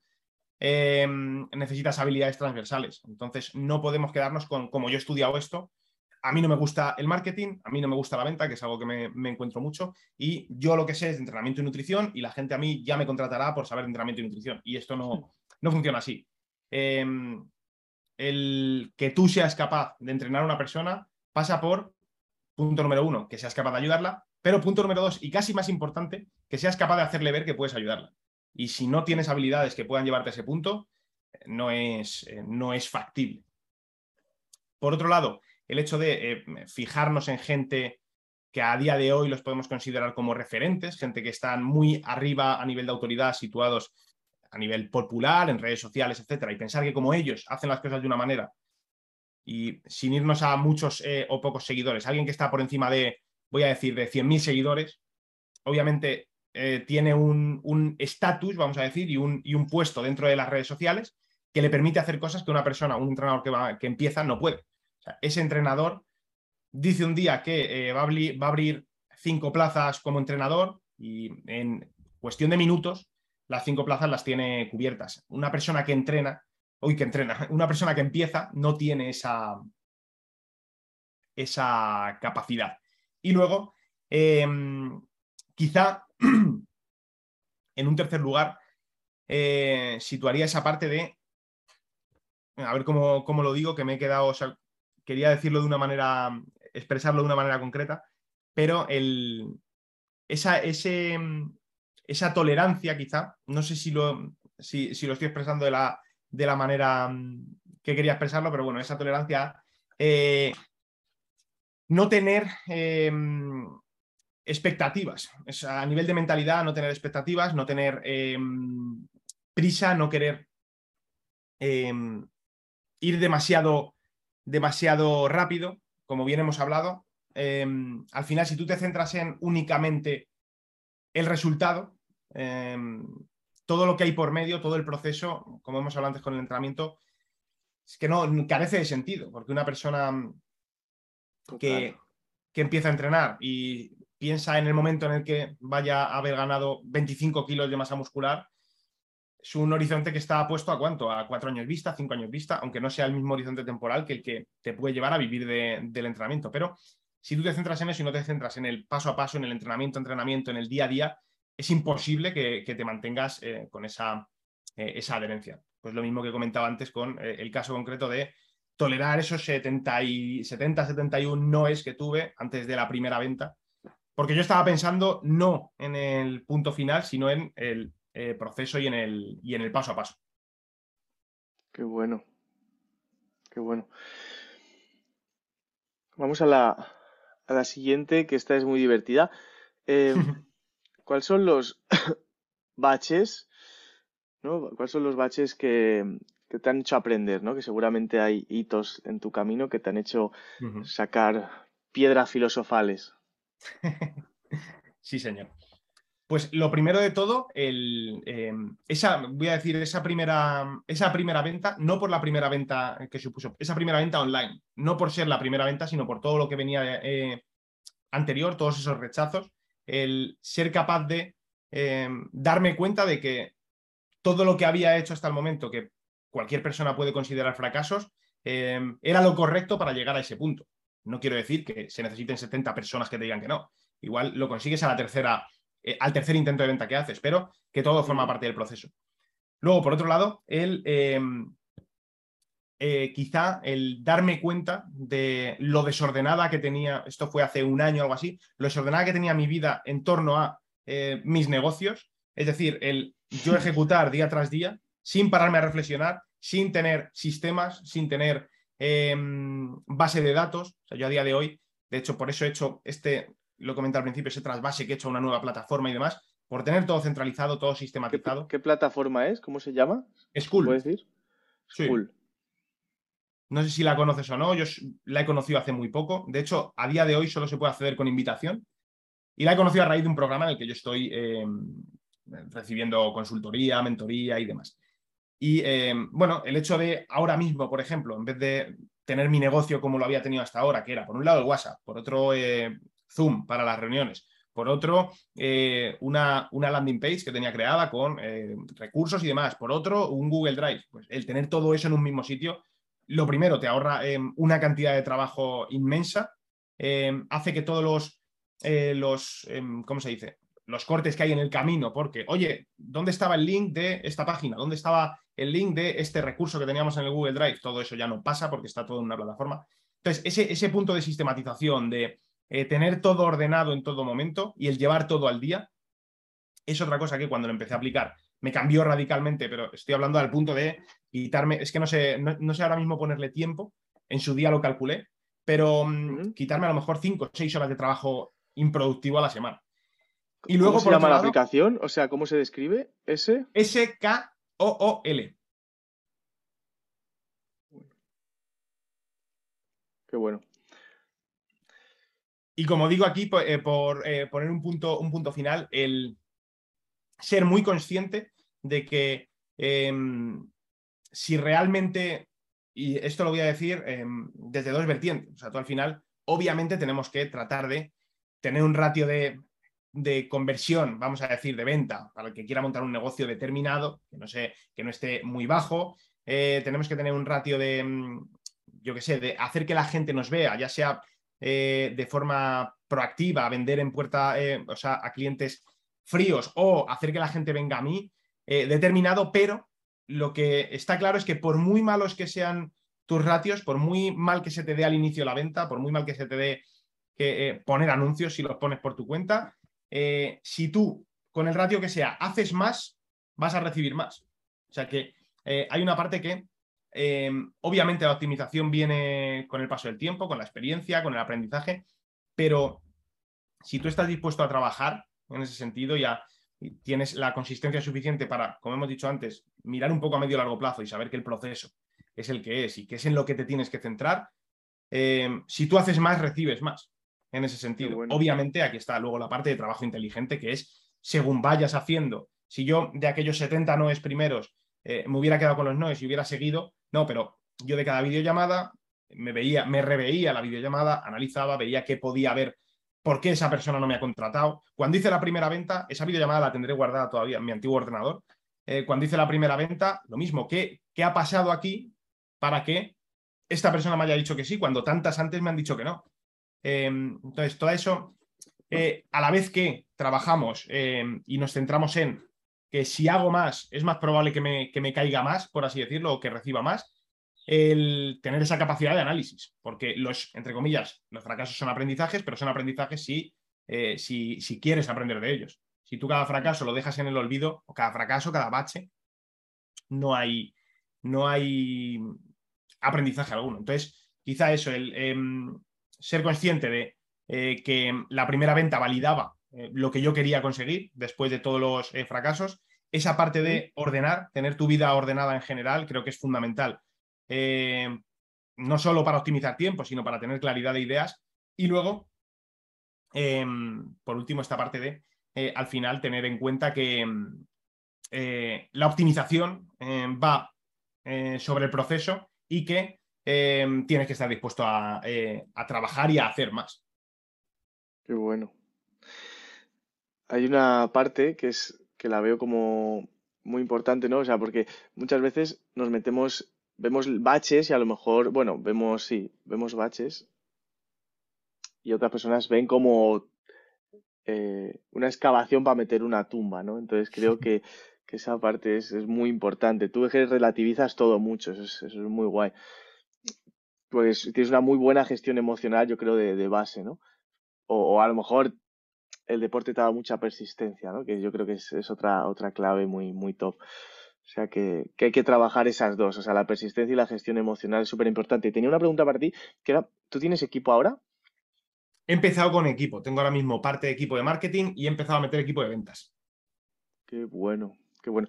eh, necesitas habilidades transversales. Entonces, no podemos quedarnos con, como yo he estudiado esto, a mí no me gusta el marketing, a mí no me gusta la venta, que es algo que me, me encuentro mucho, y yo lo que sé es de entrenamiento y nutrición, y la gente a mí ya me contratará por saber de entrenamiento y nutrición, y esto no, no funciona así. Eh, el que tú seas capaz de entrenar a una persona pasa por, punto número uno, que seas capaz de ayudarla, pero punto número dos, y casi más importante, que seas capaz de hacerle ver que puedes ayudarla. Y si no tienes habilidades que puedan llevarte a ese punto, no es, eh, no es factible. Por otro lado, el hecho de eh, fijarnos en gente que a día de hoy los podemos considerar como referentes, gente que están muy arriba a nivel de autoridad, situados a nivel popular, en redes sociales, etcétera, y pensar que como ellos hacen las cosas de una manera y sin irnos a muchos eh, o pocos seguidores, alguien que está por encima de, voy a decir, de 100.000 seguidores, obviamente eh, tiene un estatus, vamos a decir, y un, y un, puesto dentro de las redes sociales que le permite hacer cosas que una persona, un entrenador que, va, que empieza, no puede. Ese entrenador dice un día que eh, va, a abrir, va, a abrir, cinco plazas como entrenador y en cuestión de minutos las cinco plazas las tiene cubiertas. Una persona que entrena, uy, que entrena, una persona que empieza no tiene esa, esa capacidad. Y luego, eh, quizá en un tercer lugar, eh, situaría esa parte de, a ver cómo, cómo, lo digo, que me he quedado, quería decirlo de una manera, expresarlo de una manera concreta, pero el, esa, ese, esa tolerancia quizá, no sé si lo, si, si lo estoy expresando de la, de la, manera que quería expresarlo, pero bueno, esa tolerancia, eh, no tener eh, expectativas, es a nivel de mentalidad, no tener expectativas, no tener eh, prisa, no querer eh, ir demasiado, demasiado rápido, como bien hemos hablado. Eh, al final, si tú te centras en únicamente el resultado, todo lo que hay por medio, todo el proceso, como hemos hablado antes con el entrenamiento, es que no carece de sentido, porque una persona que, que, empieza a entrenar y piensa en el momento en el que vaya a haber ganado 25 kilos de masa muscular, es un horizonte que está puesto a cuánto, a cuatro años vista, cinco años vista, aunque no sea el mismo horizonte temporal que el que te puede llevar a vivir de, del entrenamiento. Pero si tú te centras en eso y no te centras en el paso a paso, en el entrenamiento, entrenamiento, en el día a día, es imposible que, te mantengas eh, con esa, eh, esa adherencia. Pues lo mismo que comentaba antes con eh, el caso concreto de tolerar esos 70, y, 70, 71 noes que tuve antes de la primera venta. Porque yo estaba pensando no en el punto final, sino en el eh, proceso y en el, y en el paso a paso. Qué bueno. Qué bueno. Vamos a la, a la siguiente, que esta es muy divertida. Eh, ¿Cuáles son los baches? ¿no? ¿Cuáles son los baches que, que, te han hecho aprender? ¿no? Que seguramente hay hitos en tu camino que te han hecho sacar piedras filosofales. sí, señor. Pues lo primero de todo, em, esa, voy a decir, esa primera, esa primera venta, no por la primera venta que supuso, esa primera venta online, no por ser la primera venta, sino por todo lo que venía eh, anterior, todos esos rechazos, el ser capaz de em, darme cuenta de que todo lo que había hecho hasta el momento, que cualquier persona puede considerar fracasos, em, era lo correcto para llegar a ese punto. No quiero decir que se necesiten 70 personas que te digan que no. Igual lo consigues a la tercera eh, al tercer intento de venta que haces, pero que todo forma parte del proceso. Luego, por otro lado, el, em, eh, quizá el darme cuenta de lo desordenada que tenía, esto fue hace un año o algo así, lo desordenada que tenía mi vida en torno a eh, mis negocios, es decir, el yo ejecutar día tras día sin pararme a reflexionar, sin tener sistemas, sin tener em, base de datos. O sea, yo a día de hoy, de hecho, por eso he hecho este, lo comenté al principio, ese trasvase que he hecho a una nueva plataforma y demás, por tener todo centralizado, todo sistematizado. ¿Qué, plataforma es? ¿Cómo se llama? School. ¿Puedes decir? School. No sé si la conoces o no, yo la he conocido hace muy poco. De hecho, a día de hoy solo se puede acceder con invitación. Y la he conocido a raíz de un programa en el que yo estoy em, recibiendo consultoría, mentoría y demás. Y em, bueno, el hecho de ahora mismo, por ejemplo, en vez de tener mi negocio como lo había tenido hasta ahora, que era por un lado el WhatsApp, por otro eh, Zoom para las reuniones. Por otro, eh, una, una, landing page que tenía creada con eh, recursos y demás. Por otro, un Google Drive. Pues el tener todo eso en un mismo sitio, lo primero, te ahorra eh, una cantidad de trabajo inmensa. hace que todos los, los ¿cómo se dice? Los cortes que hay en el camino, porque, oye, ¿dónde estaba el link de esta página? ¿Dónde estaba el link de este recurso que teníamos en el Google Drive? Todo eso ya no pasa porque está todo en una plataforma. Entonces, ese, ese punto de sistematización, de eh, tener todo ordenado en todo momento y el llevar todo al día es otra cosa que cuando lo empecé a aplicar me cambió radicalmente, pero estoy hablando al punto de quitarme, es que no sé, no, sé ahora mismo ponerle tiempo, en su día lo calculé, pero mm, quitarme a lo mejor 5 o 6 horas de trabajo improductivo a la semana. Y luego, ¿Cómo se llama la aplicación? O sea, ¿cómo se describe? S. S-K-O-O-L. Qué bueno. Y como digo aquí, eh, por eh, poner un punto, un punto final, el ser muy consciente de que em, si realmente, y esto lo voy a decir em, desde dos vertientes, o sea, tú al final, obviamente tenemos que tratar de tener un ratio de, conversión, vamos a decir, de venta, para el que quiera montar un negocio determinado, que no, sé, que no esté muy bajo. Eh, tenemos que tener un ratio de, mm, yo qué sé, de hacer que la gente nos vea, ya sea eh, de forma proactiva, vender en puerta, eh, o sea, a clientes fríos o hacer que la gente venga a mí, determinado, pero lo que está claro es que por muy malos que sean tus ratios, por muy mal que se te dé al inicio la venta, por muy mal que se te dé que, poner anuncios si los pones por tu cuenta, si tú con el ratio que sea haces más, vas a recibir más. O sea que hay una parte que Em, obviamente la optimización viene con el paso del tiempo, con la experiencia, con el aprendizaje, pero si tú estás dispuesto a trabajar en ese sentido, ya tienes la consistencia suficiente para, como hemos dicho antes, mirar un poco a medio y largo plazo y saber que el proceso es el que es y que es en lo que te tienes que centrar, si tú haces más, recibes más en ese sentido. Obviamente aquí está luego la parte de trabajo inteligente, que es según vayas haciendo. Si yo de aquellos 70 noes primeros eh, me hubiera quedado con los noes y hubiera seguido, no, pero yo de cada videollamada me veía, me reveía la videollamada, analizaba, veía qué podía haber, por qué esa persona no me ha contratado. Cuando hice la primera venta, esa videollamada la tendré guardada todavía en mi antiguo ordenador. Eh, cuando hice la primera venta, lo mismo, ¿qué, ¿qué ha pasado aquí para que esta persona me haya dicho que sí, cuando tantas antes me han dicho que no? Em, entonces, todo eso, eh, a la vez que trabajamos em, y nos centramos en que si hago más es más probable que me, que me caiga más, por así decirlo, o que reciba más, el tener esa capacidad de análisis, porque los, entre comillas, los fracasos son aprendizajes, pero son aprendizajes si, eh, si, si, quieres aprender de ellos. Si tú cada fracaso lo dejas en el olvido, o cada fracaso, cada bache, no hay, no hay aprendizaje alguno. Entonces, quizá eso, el em, ser consciente de eh, que la primera venta validaba eh, lo que yo quería conseguir después de todos los eh, fracasos, esa parte de ordenar, tener tu vida ordenada en general, creo que es fundamental. no solo para optimizar tiempo, sino para tener claridad de ideas. Y luego, em, por último, esta parte de al final tener en cuenta que eh, la optimización eh, va sobre el proceso y que tienes que estar dispuesto a, trabajar y a hacer más. Qué bueno. Hay una parte que es que la veo como muy importante, ¿no? O sea, porque muchas veces nos metemos, vemos baches y a lo mejor, bueno, vemos, sí, vemos baches y otras personas ven como eh, una excavación para meter una tumba, ¿no? Entonces creo que, esa parte es, muy importante. Tú que relativizas todo mucho, eso es, muy guay. Pues tienes una muy buena gestión emocional, yo creo, de, base, ¿no? O, a lo mejor el deporte te da mucha persistencia, ¿no? Que yo creo que es, otra, otra clave muy, muy top. O sea que, que, hay que trabajar esas dos. O sea, la persistencia y la gestión emocional es súper importante. Tenía una pregunta para ti, que era, ¿tú tienes equipo ahora? He empezado con equipo. Tengo ahora mismo parte de equipo de marketing y he empezado a meter equipo de ventas. Qué bueno, qué bueno.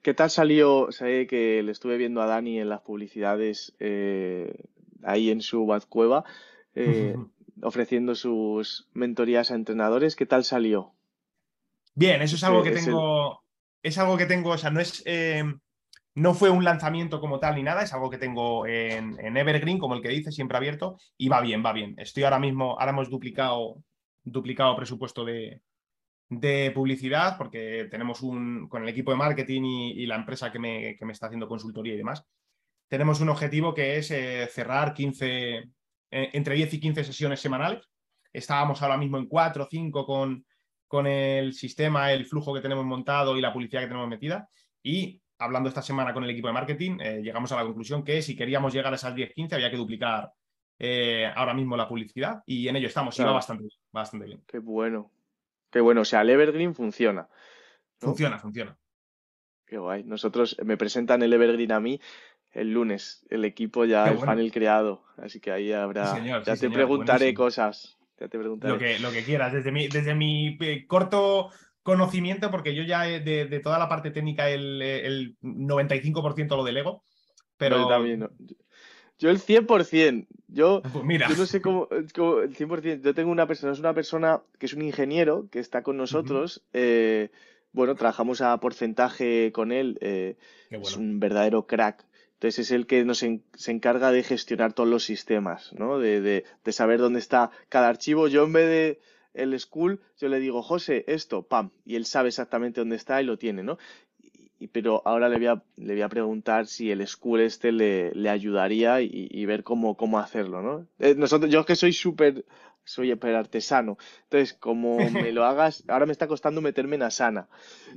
¿Qué tal salió? Sé que le estuve viendo a Dani en las publicidades eh, ahí en su Cueva, eh, ofreciendo sus mentorías a entrenadores. ¿Qué tal salió? Bien, eso es algo que tengo. Es algo que tengo, o sea, no es. Eh, no fue un lanzamiento como tal ni nada, es algo que tengo en, Evergreen, como el que dice, siempre abierto, y va bien, va bien. Estoy ahora mismo, ahora hemos duplicado, duplicado presupuesto de, publicidad, porque tenemos un, con el equipo de marketing y, la empresa que me, está haciendo consultoría y demás, tenemos un objetivo que es eh, cerrar 15, eh, entre 10 y 15 sesiones semanales. Estábamos ahora mismo en 4 o 5 con, con el sistema, el flujo que tenemos montado y la publicidad que tenemos metida. Y hablando esta semana con el equipo de marketing, eh, llegamos a la conclusión que si queríamos llegar a esas 10-15 había que duplicar ahora mismo la publicidad y en ello estamos. Y va bastante, bastante bien. Qué bueno. Qué bueno. O sea, el Evergreen funciona. Funciona, funciona. Qué guay. Nosotros me presentan el Evergreen a mí el lunes. El equipo ya, el panel creado. Así que ahí habrá. ya te preguntaré cosas. Ya te preguntaré. Lo que, lo que quieras. Desde mi, desde mi eh, corto conocimiento, porque yo ya de, toda la parte técnica el, el 95% lo delego. Pero yo también. Yo el 100%. Yo, pues mira. yo no sé cómo, el 100%. Yo tengo una persona, es una persona que es un ingeniero que está con nosotros. Eh, bueno, trabajamos a porcentaje con él. Eh, es un verdadero crack. Entonces es el que nos se encarga de gestionar todos los sistemas, ¿no? De, de, de, saber dónde está cada archivo. Yo en vez de el school, yo le digo, José, esto, pam, y él sabe exactamente dónde está y lo tiene, ¿no? Y, pero ahora le voy, a, le voy a preguntar si el school este le, le ayudaría y, ver cómo, cómo hacerlo, ¿no? Eh, nosotros, yo que soy súper, soy súper artesano, entonces como me lo hagas, ahora me está costando meterme en Asana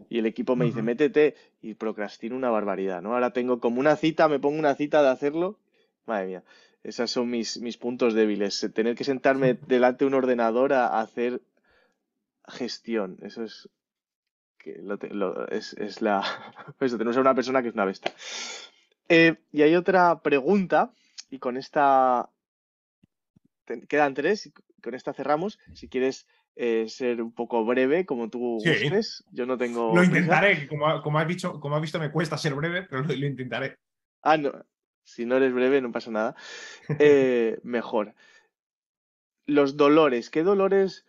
y el equipo me dice, métete y procrastino una barbaridad, ¿no? Ahora tengo como una cita, me pongo una cita de hacerlo, madre mía. Esos son mis, mis puntos débiles. Tener que sentarme delante de un ordenador a, hacer gestión. Eso es. Que lo, es, es, la. Eso, tenemos a una persona que es una bestia. Eh, y hay otra pregunta, y con esta. quedan tres, con esta cerramos. Si quieres eh, ser un poco breve, como tú gustes, yo no tengo. Lo intentaré, como, como, has visto, como has visto, me cuesta ser breve, pero lo, lo intentaré. Ah, no, si no eres breve, no pasa nada. Eh, mejor. Los dolores. ¿Qué dolores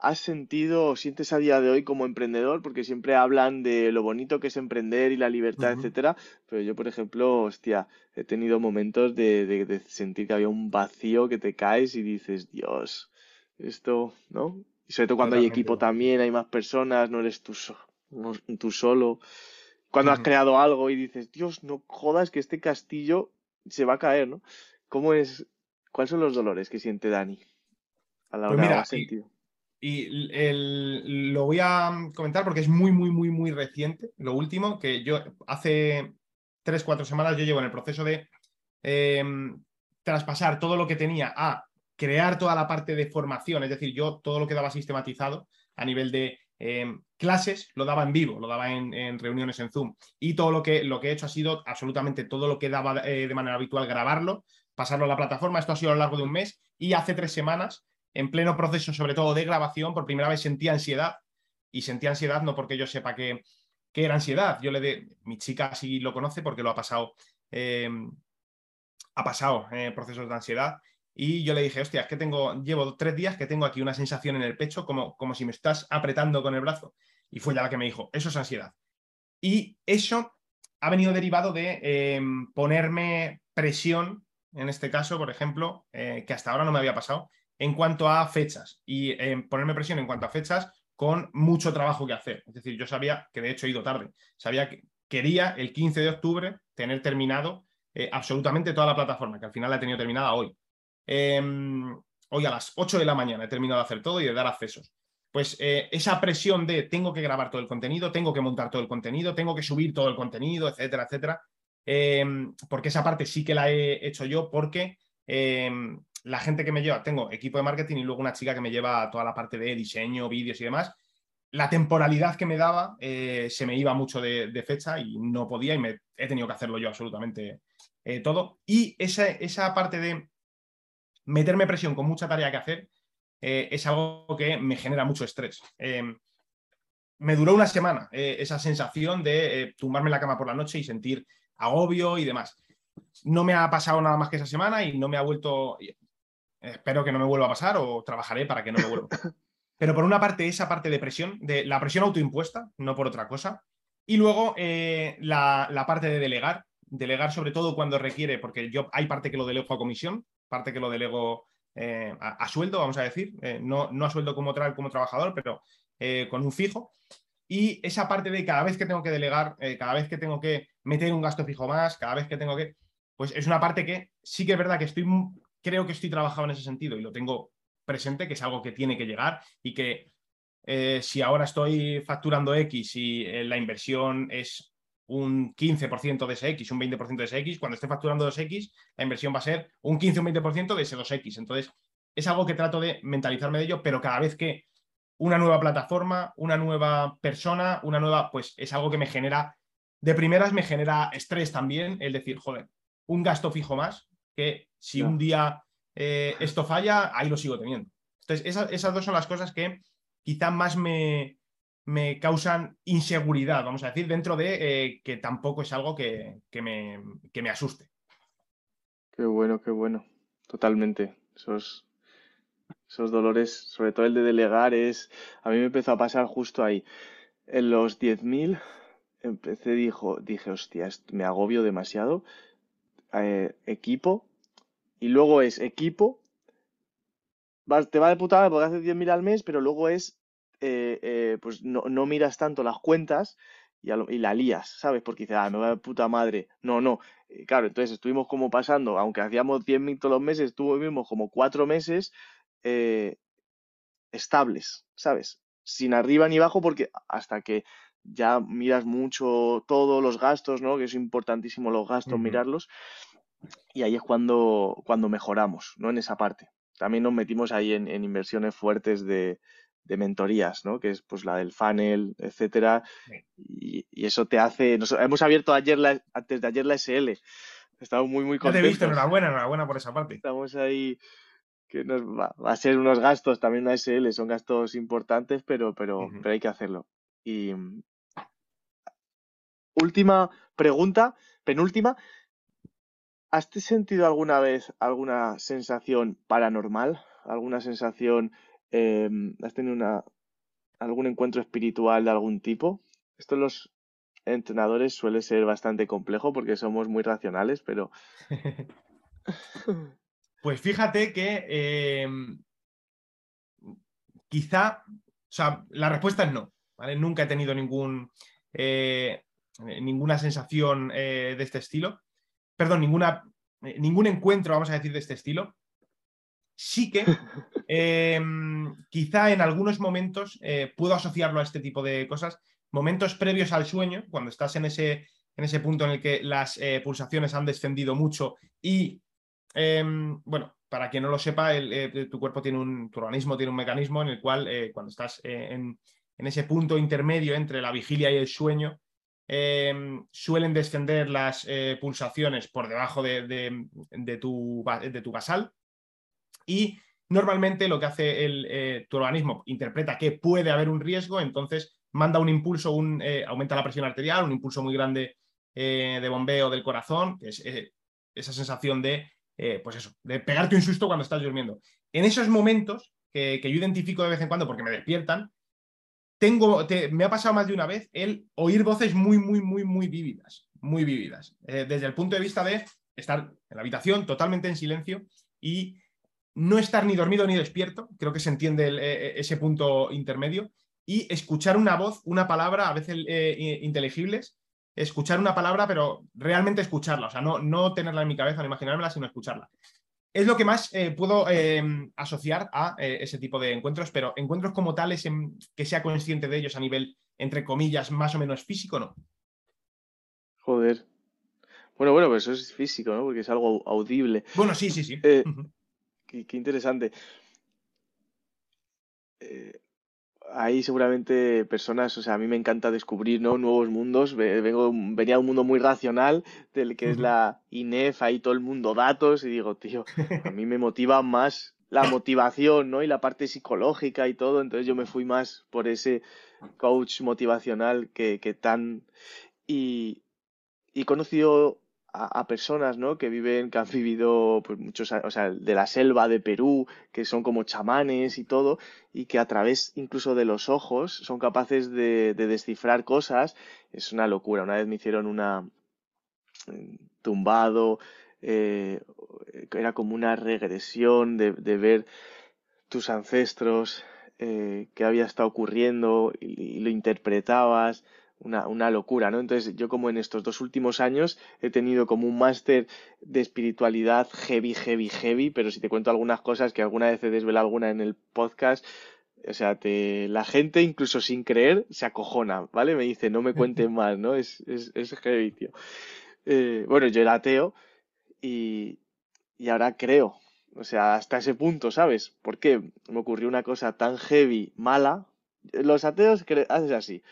has sentido o sientes a día de hoy como emprendedor? Porque siempre hablan de lo bonito que es emprender y la libertad, etcétera. Pero yo, por ejemplo, hostia, he tenido momentos de, sentir que había un vacío que te caes y dices, Dios, esto, ¿no? Y sobre todo cuando hay equipo también, hay más personas, no eres tú, tú solo cuando has creado algo y dices, Dios, no jodas que este castillo se va a caer, ¿no? ¿Cómo es? ¿Cuáles son los dolores que siente Dani a la pues hora sentido? Y, el, lo voy a comentar porque es muy, muy, muy, muy reciente. Lo último, que yo hace tres, cuatro semanas yo llevo en el proceso de em, traspasar todo lo que tenía a crear toda la parte de formación, es decir, yo todo lo que daba sistematizado a nivel de Em, clases lo daba en vivo, lo daba en, reuniones en Zoom. Y todo lo que, lo que he hecho ha sido absolutamente todo lo que daba eh, de manera habitual grabarlo, pasarlo a la plataforma. Esto ha sido a lo largo de un mes y hace tres semanas, en pleno proceso sobre todo de grabación, por primera vez sentía ansiedad. Y sentía ansiedad no porque yo sepa que, era ansiedad. Yo le de, mi chica sí lo conoce porque lo ha pasado, em, ha pasado eh, procesos de ansiedad y yo le dije, hostia, es que tengo, llevo tres días que tengo aquí una sensación en el pecho como, como si me estás apretando con el brazo. Y fue ya la que me dijo, eso es ansiedad. Y eso ha venido derivado de em, ponerme presión, en este caso, por ejemplo, eh, que hasta ahora no me había pasado, en cuanto a fechas. Y em, ponerme presión en cuanto a fechas con mucho trabajo que hacer. Es decir, yo sabía que de hecho he ido tarde. Sabía que quería el 15 de octubre tener terminado eh, absolutamente toda la plataforma, que al final la he tenido terminada hoy. Em, hoy a las 8 de la mañana he terminado de hacer todo y de dar accesos. Pues eh, esa presión de tengo que grabar todo el contenido, tengo que montar todo el contenido, tengo que subir todo el contenido, etcétera, etcétera. Em, porque esa parte sí que la he hecho yo porque em, la gente que me lleva, tengo equipo de marketing y luego una chica que me lleva toda la parte de diseño, vídeos y demás. La temporalidad que me daba eh, se me iba mucho de, fecha y no podía y me, he tenido que hacerlo yo absolutamente eh, todo. Y esa, esa parte de meterme presión con mucha tarea que hacer eh, es algo que me genera mucho estrés. Em, me duró una semana esa sensación de tumbarme en la cama por la noche y sentir agobio y demás. No me ha pasado nada más que esa semana y no me ha vuelto, espero que no me vuelva a pasar o trabajaré para que no me vuelva. Pero por una parte, esa parte de presión, de la presión autoimpuesta, no por otra cosa. Y luego la, la, parte de delegar, delegar sobre todo cuando requiere, porque yo hay parte que lo delego a comisión, parte que lo delego eh, a, sueldo, vamos a decir, eh, no, no, a sueldo como, como trabajador, pero eh, con un fijo. Y esa parte de cada vez que tengo que delegar, cada vez que tengo que meter un gasto fijo más, cada vez que tengo que, pues es una parte que sí que es verdad que estoy, creo que estoy trabajando en ese sentido y lo tengo presente, que es algo que tiene que llegar y que si ahora estoy facturando X y la inversión es un 15% de ese X, un 20% de ese X, cuando esté facturando 2X, la inversión va a ser un 15 o un 20% de ese 2X. Entonces, es algo que trato de mentalizarme de ello, pero cada vez que una nueva plataforma, una nueva persona, una nueva, pues es algo que me genera, de primeras me genera estrés también, el decir, joder, un gasto fijo más, que si un día eh, esto falla, ahí lo sigo teniendo. Entonces, esas dos son las cosas que quizá más me, me causan inseguridad, vamos a decir, dentro de eh, que tampoco es algo que, me, me, asuste. Qué bueno, qué bueno. Totalmente. Esos, esos dolores, sobre todo el de delegar, es. A mí me empezó a pasar justo ahí. En los 10.000 empecé, dijo, dije, hostia, me agobio demasiado. Eh, equipo. Y luego es equipo. te va de putada porque haces 10.000 al mes, pero luego es eh, eh, pues no, miras tanto las cuentas y, y, la lías, ¿sabes? Porque dices, ah, me va de puta madre. No, no. Eh, claro, entonces estuvimos como pasando, aunque hacíamos 100.000 todos los meses, estuvimos como cuatro meses estables, ¿sabes? Sin arriba ni abajo, porque hasta que ya miras mucho todos los gastos, ¿no? Que es importantísimo los gastos, mirarlos. Y ahí es cuando, cuando mejoramos, ¿no? En esa parte. También nos metimos ahí en inversiones fuertes de, de mentorías, ¿no? Que es pues la del funnel, etcétera. Y, eso te hace. hemos abierto ayer la, antes de ayer la SL. Estamos muy, muy contentos. Ya te he visto, enhorabuena, enhorabuena por esa parte. Estamos ahí. Que nos va, a ser unos gastos también una SL, son gastos importantes, pero, pero, pero hay que hacerlo. Y última pregunta, penúltima. ¿Has sentido alguna vez alguna sensación paranormal? ¿Alguna sensación Em, ¿Has tenido una, algún encuentro espiritual de algún tipo? Esto los entrenadores suele ser bastante complejo porque somos muy racionales, pero... pues fíjate que em, quizá, o sea, la respuesta es no, ¿vale? Nunca he tenido ningún, eh, ninguna sensación eh, de este estilo, perdón, ninguna, eh, ningún encuentro, vamos a decir, de este estilo. Sí que Em, quizá en algunos momentos eh, puedo asociarlo a este tipo de cosas, momentos previos al sueño, cuando estás en ese, en ese punto en el que las eh, pulsaciones han descendido mucho y, em, bueno, para quien no lo sepa, tu cuerpo tiene un, tu organismo tiene un mecanismo en el cual cuando estás en, en ese punto intermedio entre la vigilia y el sueño, em, suelen descender las eh, pulsaciones por debajo de, tu, basal y normalmente lo que hace el, eh, tu organismo interpreta que puede haber un riesgo, entonces manda un impulso, un, eh, aumenta la presión arterial, un impulso muy grande de bombeo del corazón, que es esa sensación de, pues eso, de pegarte un susto cuando estás durmiendo. En esos momentos que, yo identifico de vez en cuando porque me despiertan, tengo, me ha pasado más de una vez el oír voces muy, muy, muy, muy vívidas, muy vívidas. Eh, desde el punto de vista de estar en la habitación totalmente en silencio y no estar ni dormido ni despierto, creo que se entiende eh, eh, ese punto intermedio, y escuchar una voz, una palabra, a veces inteligibles, escuchar una palabra, pero realmente escucharla, o sea, no, no tenerla en mi cabeza, no imaginármela, sino escucharla es lo que más eh, puedo em, asociar a eh, ese tipo de encuentros, pero encuentros como tales en, que sea consciente de ellos a nivel, entre comillas, más o menos físico, no. Joder. Bueno, bueno, pues eso es físico, ¿no? Porque es algo audible. Bueno, sí, sí, sí. Eh, qué, qué, interesante hay seguramente personas, o sea, a mí me encanta descubrir ¿no? nuevos mundos. Vengo, venía de un mundo muy racional, del que es la INEF, ahí todo el mundo datos, y digo, tío, a mí me motiva más la motivación, ¿no? Y la parte psicológica y todo. Entonces yo me fui más por ese coach motivacional que, que tan. Y, y he conocido a, personas, ¿no? Que viven, que han vivido pues, muchos, o sea, de la selva de Perú, que son como chamanes y todo, y que a través incluso de los ojos son capaces de, descifrar cosas. Es una locura. Una vez me hicieron una tumbado, eh, era como una regresión de, ver tus ancestros, eh, qué había estado ocurriendo y lo interpretabas una, una, locura, ¿no? Entonces yo como en estos dos últimos años he tenido como un máster de espiritualidad heavy, heavy, heavy, pero si te cuento algunas cosas que alguna vez he desvelado alguna en el podcast, o sea, te, la gente incluso sin creer se acojona, ¿vale? Me dice, no me cuenten más, ¿no? Es, es, es heavy, tío. Eh, bueno, yo era ateo y, y ahora creo, o sea, hasta ese punto, ¿sabes? Porque me ocurrió una cosa tan heavy, mala. Los ateos haces así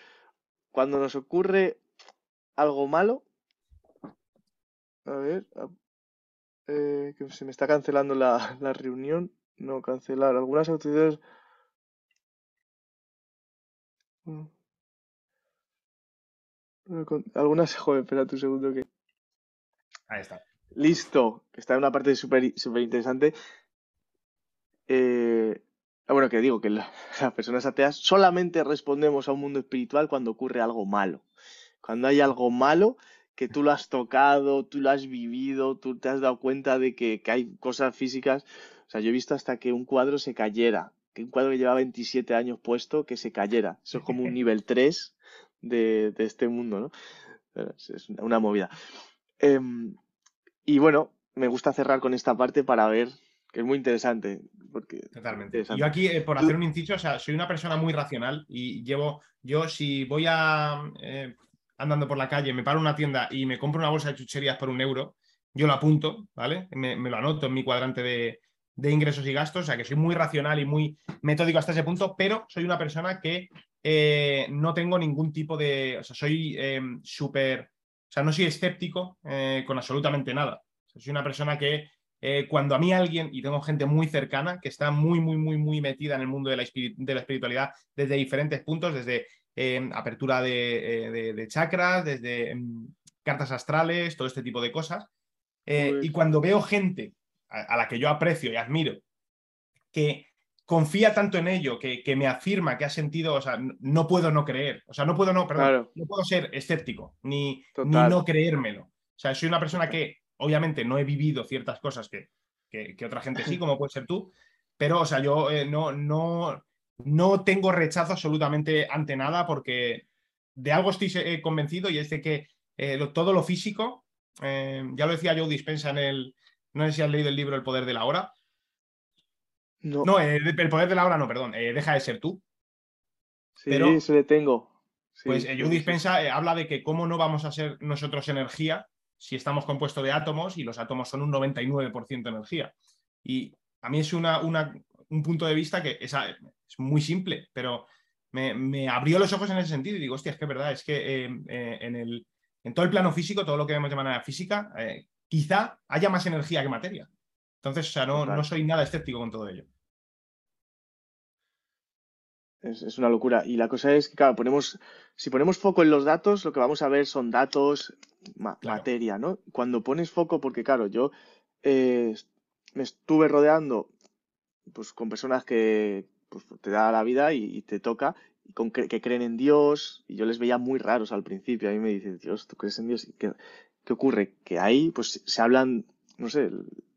cuando nos ocurre algo malo, a ver, eh, que se me está cancelando la, la reunión, no cancelar, algunas autoridades... Mm. Algunas, joder, espérate un segundo que... Ahí está. Listo, que está en una parte súper super interesante. Eh, bueno, que digo que las personas ateas solamente respondemos a un mundo espiritual cuando ocurre algo malo. Cuando hay algo malo que tú lo has tocado, tú lo has vivido, tú te has dado cuenta de que, hay cosas físicas. O sea, yo he visto hasta que un cuadro se cayera, que un cuadro que lleva 27 años puesto, que se cayera. Eso es como un nivel 3 de, este mundo, ¿no? Es una movida. Em, y bueno, me gusta cerrar con esta parte para ver que es muy interesante. Porque Totalmente. Yo aquí, eh, por hacer un inciso, o sea, soy una persona muy racional y llevo, yo si voy a, eh, andando por la calle, me paro en una tienda y me compro una bolsa de chucherías por un euro, yo lo apunto, ¿vale? Me, lo anoto en mi cuadrante de, ingresos y gastos, o sea que soy muy racional y muy metódico hasta ese punto, pero soy una persona que eh, no tengo ningún tipo de, o sea, soy súper, o sea, no soy escéptico con absolutamente nada. soy una persona que eh, cuando a mí alguien, y tengo gente muy cercana, que está muy, muy, muy, muy metida en el mundo de la, espiritualidad desde diferentes puntos, desde em, apertura eh, de, chakras, desde em, cartas astrales, todo este tipo de cosas. Eh, y cuando veo gente a, la que yo aprecio y admiro, que confía tanto en ello, que, me afirma que ha sentido, o sea, no, puedo no creer, o sea, no puedo no, perdón, no puedo ser escéptico, ni, ni no creérmelo. O sea, soy una persona que obviamente no he vivido ciertas cosas que, otra gente sí, como puede ser tú, pero, o sea, yo eh, no, no, no tengo rechazo absolutamente ante nada porque de algo estoy eh, convencido y es de que eh, todo lo físico, ya lo decía Joe Dispensa en el, no sé si has leído el libro El Poder de la Hora. No, no El Poder de la Hora no, perdón, Deja de ser tú. Sí, pero, se le tengo. pues Joe Dispensa habla de que cómo no vamos a ser nosotros energía si estamos compuestos de átomos y los átomos son un 99% energía. Y a mí es una, un punto de vista que es, es, muy simple, pero me, abrió los ojos en ese sentido y digo, hostia, es que es verdad, es que eh, eh, en, el, en todo el plano físico, todo lo que vemos de manera física, eh, quizá haya más energía que materia. Entonces, o sea, no, no soy nada escéptico con todo ello. Es, una locura. Y la cosa es que, claro, ponemos, si ponemos foco en los datos, lo que vamos a ver son datos, materia, ¿no? Cuando pones foco, porque claro, yo me estuve rodeando pues, con personas que, pues, te da la vida y, te toca, y con que, creen en Dios, y yo les veía muy raros al principio, a mí me dicen, Dios, ¿tú crees en Dios? ¿Qué, qué ocurre? Que ahí pues se hablan, no sé,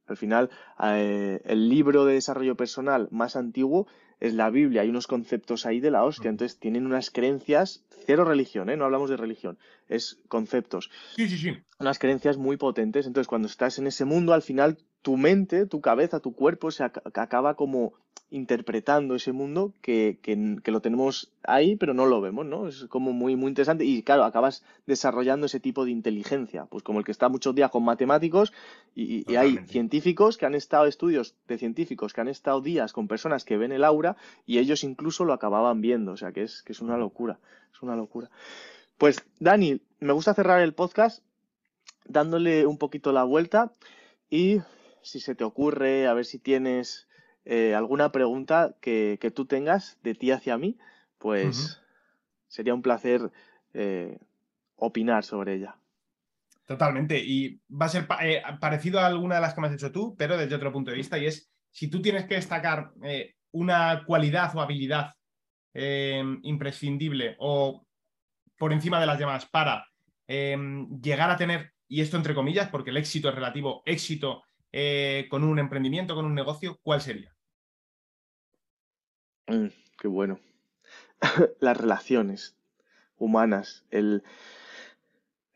al final eh, el libro de desarrollo personal más antiguo es la Biblia, hay unos conceptos ahí de la hostia, entonces tienen unas creencias, cero religión, ¿eh? no hablamos de religión, es conceptos. Sí, sí, sí. Unas creencias muy potentes, entonces cuando estás en ese mundo, al final tu mente, tu cabeza, tu cuerpo se acaba como interpretando ese mundo que, que, lo tenemos ahí, pero no lo vemos, ¿no? Es como muy, muy interesante y claro, acabas desarrollando ese tipo de inteligencia, pues como el que está muchos días con matemáticos y, hay científicos que han estado, estudios de científicos que han estado días con personas que ven el aura y ellos incluso lo acababan viendo, o sea que es, que es una locura, es una locura. Pues Dani, me gusta cerrar el podcast dándole un poquito la vuelta y si se te ocurre, a ver si tienes eh, alguna pregunta que, tú tengas de ti hacia mí, pues sería un placer eh, opinar sobre ella. Totalmente. Y va a ser eh, parecido a alguna de las que me has hecho tú, pero desde otro punto de vista, y es si tú tienes que destacar una cualidad o habilidad imprescindible o por encima de las demás para llegar a tener, y esto entre comillas, porque el éxito es relativo, éxito eh, con un emprendimiento, con un negocio, ¿cuál sería? Mm, qué bueno. Las relaciones humanas, el,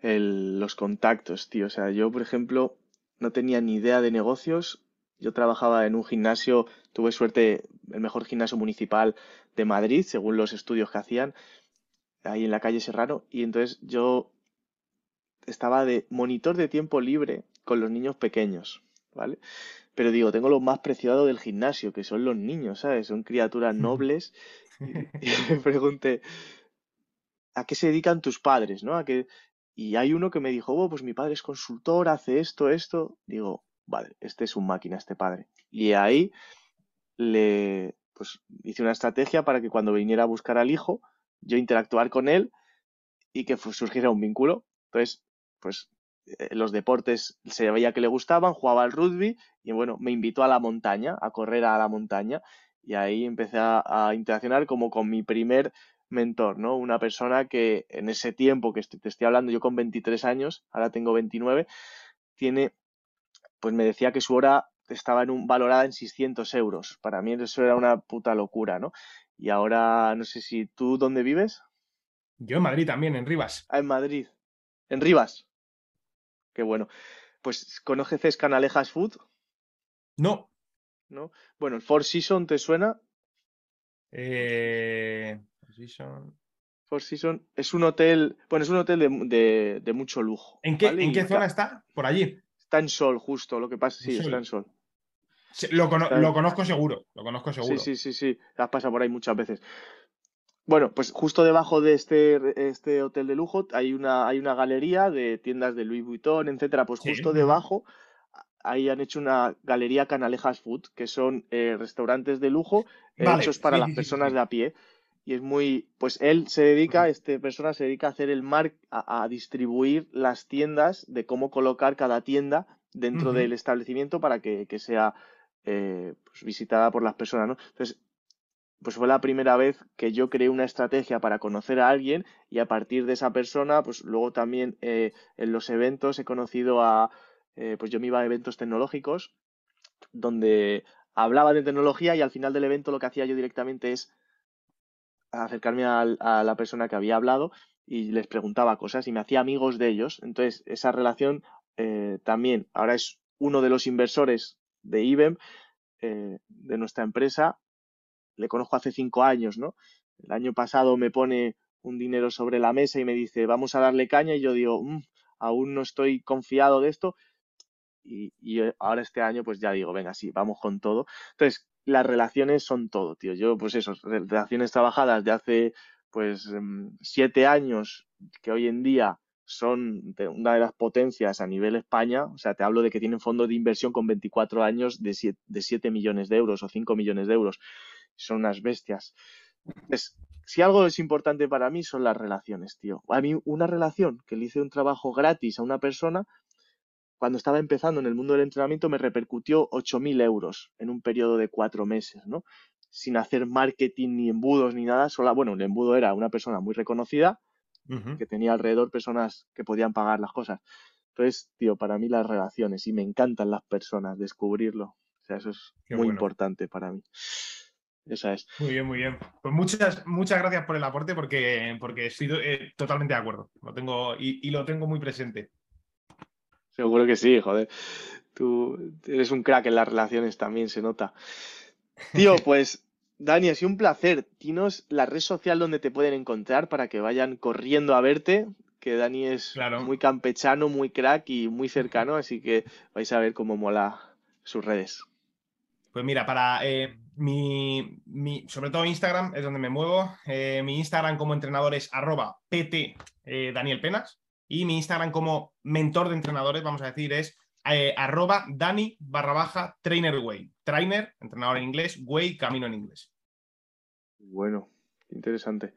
los contactos, tío. O sea, yo, por ejemplo, no tenía ni idea de negocios. Yo trabajaba en un gimnasio, tuve suerte, el mejor gimnasio municipal de Madrid, según los estudios que hacían, ahí en la calle Serrano. Y entonces yo estaba de monitor de tiempo libre con los niños pequeños. ¿Vale? Pero digo, tengo lo más preciado del gimnasio, que son los niños, ¿sabes? Son criaturas nobles. Y, me pregunté, ¿a qué se dedican tus padres, no? ¿A qué... Y hay uno que me dijo, oh, pues mi padre es consultor, hace esto, esto. Digo, vale, este es un máquina, este padre. Y ahí le, pues hice una estrategia para que cuando viniera a buscar al hijo, yo interactuar con él y que surgiera un vínculo. Entonces, pues los deportes se veía que le gustaban, jugaba al rugby y bueno, me invitó a la montaña, a correr a la montaña y ahí empecé a, interaccionar como con mi primer mentor, ¿no? Una persona que en ese tiempo que te estoy hablando, yo con 23 años, ahora tengo 29, tiene, pues me decía que su hora estaba en un, valorada en 600 euros. Para mí eso era una puta locura, ¿no? Y ahora, no sé si tú, ¿dónde vives? Yo en Madrid también, en Rivas. Ah, en Madrid. En Rivas. Qué bueno. Pues, ¿conoces Canalejas Food? No. ¿No? Bueno, el Four Seasons, ¿te suena? Eh... Four Seasons. Four Seasons es un hotel, bueno, es un hotel de, mucho lujo. ¿En qué, ¿en qué zona está? Por allí. Está en Sol, justo, lo que pasa, sí, está en Sol. lo, conozco seguro, lo conozco seguro. Sí, sí, sí, sí, has pasado por ahí muchas veces. Bueno, pues justo debajo de este, este hotel de lujo hay una, hay una galería de tiendas de Louis Vuitton, etcétera. Pues justo debajo ahí han hecho una galería Canalejas Food, que son eh, restaurantes de lujo eh, hechos para las personas de a pie. Y es muy, pues él se dedica, esta persona se dedica a hacer el mar, a, distribuir las tiendas, de cómo colocar cada tienda dentro del establecimiento para que, sea eh, pues, visitada por las personas, ¿no? Entonces, pues fue la primera vez que yo creé una estrategia para conocer a alguien y a partir de esa persona, pues luego también eh, en los eventos he conocido a, eh, pues yo me iba a eventos tecnológicos donde hablaba de tecnología y al final del evento lo que hacía yo directamente es acercarme a, la persona que había hablado y les preguntaba cosas y me hacía amigos de ellos. Entonces, esa relación eh, también, ahora es uno de los inversores de IBEM, de nuestra empresa, le conozco hace cinco años, ¿no? El año pasado me pone un dinero sobre la mesa y me dice, vamos a darle caña, y yo digo, mm, aún no estoy confiado de esto. Y, y, ahora este año, pues ya digo, venga, sí, vamos con todo. Entonces, las relaciones son todo, tío. Yo, pues eso, relaciones trabajadas de hace, pues, em, siete años, que hoy en día son una de las potencias a nivel España, o sea, te hablo de que tienen fondos de inversión con 24 años de 7, de 7 millones de euros o 5 millones de euros. Son unas bestias. Entonces, si algo es importante para mí son las relaciones, tío. A mí una relación que le hice un trabajo gratis a una persona, cuando estaba empezando en el mundo del entrenamiento, me repercutió 8.000 euros en un periodo de cuatro meses, ¿no? Sin hacer marketing ni embudos ni nada. Sola, bueno, el embudo era una persona muy reconocida, que tenía alrededor personas que podían pagar las cosas. Entonces, tío, para mí las relaciones y me encantan las personas, descubrirlo. O sea, eso es muy importante para mí. Esa es. Muy bien, muy bien. Pues muchas, muchas gracias por el aporte porque, porque estoy eh, totalmente de acuerdo. Lo tengo y, lo tengo muy presente. Seguro que sí, joder. Tú eres un crack en las relaciones también, se nota. Tío, pues, Dani, ha sido un placer. Dinos la red social donde te pueden encontrar para que vayan corriendo a verte. Que Dani es muy campechano, muy crack y muy cercano, así que vais a ver cómo mola sus redes. Pues mira, para eh, mi, sobre todo Instagram es donde me muevo. Eh, mi Instagram como entrenador es arroba pt eh, Daniel Penas y mi Instagram como mentor de entrenadores, vamos a decir, es arroba Dani barra baja trainer way. Trainer, entrenador en inglés, way, camino en inglés. Bueno, interesante.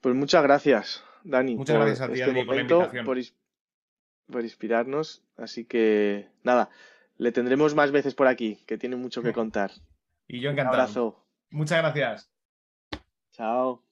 Pues muchas gracias, Dani. Muchas gracias a ti, este por la invitación. por inspirarnos. Así que nada, le tendremos más veces por aquí, que tiene mucho que contar. Y yo encantado. Un abrazo. Muchas gracias. Chao.